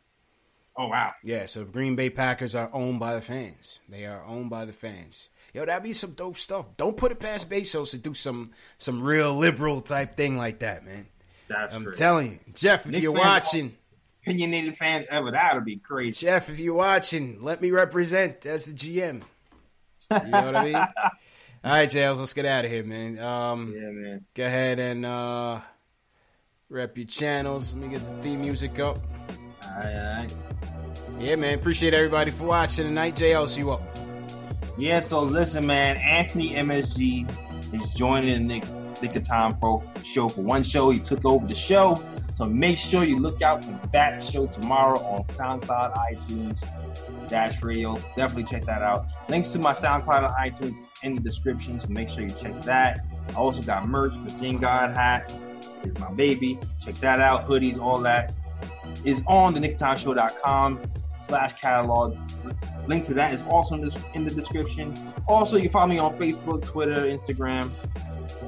Oh wow. Yeah, so Green Bay Packers are owned by the fans. They are owned by the fans. Yo, that'd be some dope stuff. Don't put it past Bezos to do some some real liberal type thing like that, man. That's I'm true. telling you, Jeff, if Knicks you're watching, Opinionated fans ever. That would be crazy. Jeff, if you're watching, let me represent as the GM. You know what I mean? All right, Jails, let's get out of here, man. Um, yeah, man. Go ahead and uh, rep your channels. Let me get the theme music up. All right, all right. Yeah, man. Appreciate everybody for watching tonight. JL, see you up. Yeah, so listen, man. Anthony MSG is joining the Knick, Knick of Time Pro show for one show. He took over the show. So make sure you look out for that show tomorrow on SoundCloud, iTunes, Dash Radio. Definitely check that out. Links to my SoundCloud and iTunes in the description, so make sure you check that. I also got merch, Machine God hat is my baby. Check that out. Hoodies, all that is on the nicktimeshow.com slash catalog. Link to that is also in, this, in the description. Also, you follow me on Facebook, Twitter, Instagram.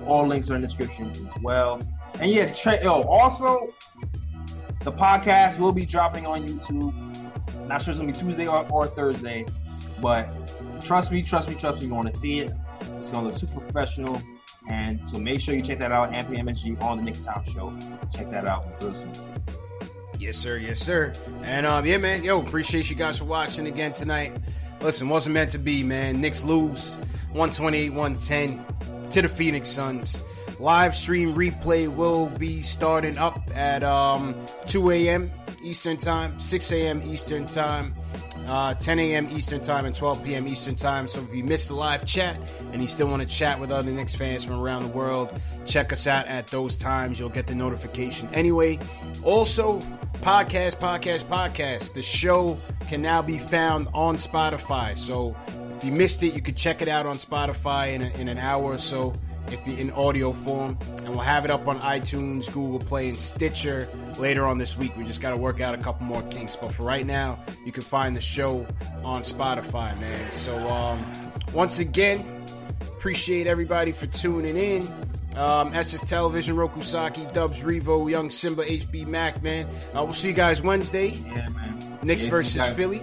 All links are in the description as well. And yeah, tra- also, the podcast will be dropping on YouTube. Not sure it's gonna be Tuesday or, or Thursday, but trust me, trust me, trust me, you want to see it. It's gonna look super professional. And so make sure you check that out. Anthony MSG on the Nick Top Show. Check that out real soon. Yes, sir. Yes, sir. And um, yeah, man. Yo, appreciate you guys for watching again tonight. Listen, wasn't meant to be, man. Knicks lose 128 110 to the Phoenix Suns. Live stream replay will be starting up at um, 2 a.m. Eastern Time, 6 a.m. Eastern Time, uh, 10 a.m. Eastern Time, and 12 p.m. Eastern Time. So if you missed the live chat and you still want to chat with other Knicks fans from around the world, check us out at those times. You'll get the notification. Anyway, also, podcast, podcast, podcast. The show can now be found on Spotify. So if you missed it, you can check it out on Spotify in, a, in an hour or so if you're in audio form, and we'll have it up on iTunes, Google Play, and Stitcher later on this week. We just got to work out a couple more kinks, but for right now, you can find the show on Spotify, man. So um, once again, appreciate everybody for tuning in. Um, SS Television, Roku Saki, Dubs, Revo, Young Simba, HB Mac, man. Uh, we'll see you guys Wednesday. Yeah, man. Knicks Yeah, versus guys. Philly.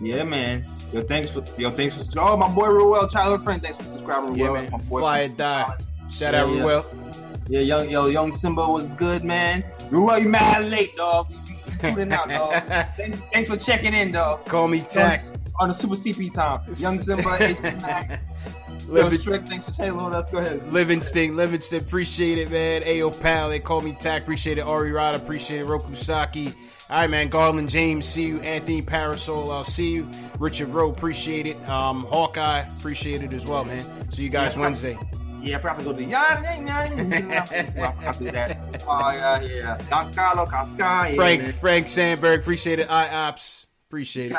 Yeah, man. Yo, thanks for yo, thanks for oh my boy Ruel, childhood friend. Thanks for subscribing, Yeah, man. My boy. Fly or die. Shout out, Yeah, yeah. Ruel. Yeah, young yo, young Simba was good, man. Ruel, you mad late, dog. You, you, you tuning out, dog. thanks, thanks for checking in, dog. Call me Tack. On the Super CP time. Young Simba, HB Mac. Living- Strick, thanks for checking in. Let's go ahead. Livingston, Livingston, appreciate it, man. Ayo, pal, they call me Tack. Appreciate it. Ari Rada, appreciate it. Roku Saki. All right, man. Garland James, see you. Anthony Parasol, I'll see you. Richard Rowe, appreciate it. Um, Hawkeye, appreciate it as well, man. See you guys Yeah, Wednesday. Yeah, probably go to Yan Yan. After that. Oh yeah, yeah. Don Carlo Casca. Yeah, Frank. Frank Sandberg, appreciate it. IOPS, appreciate it.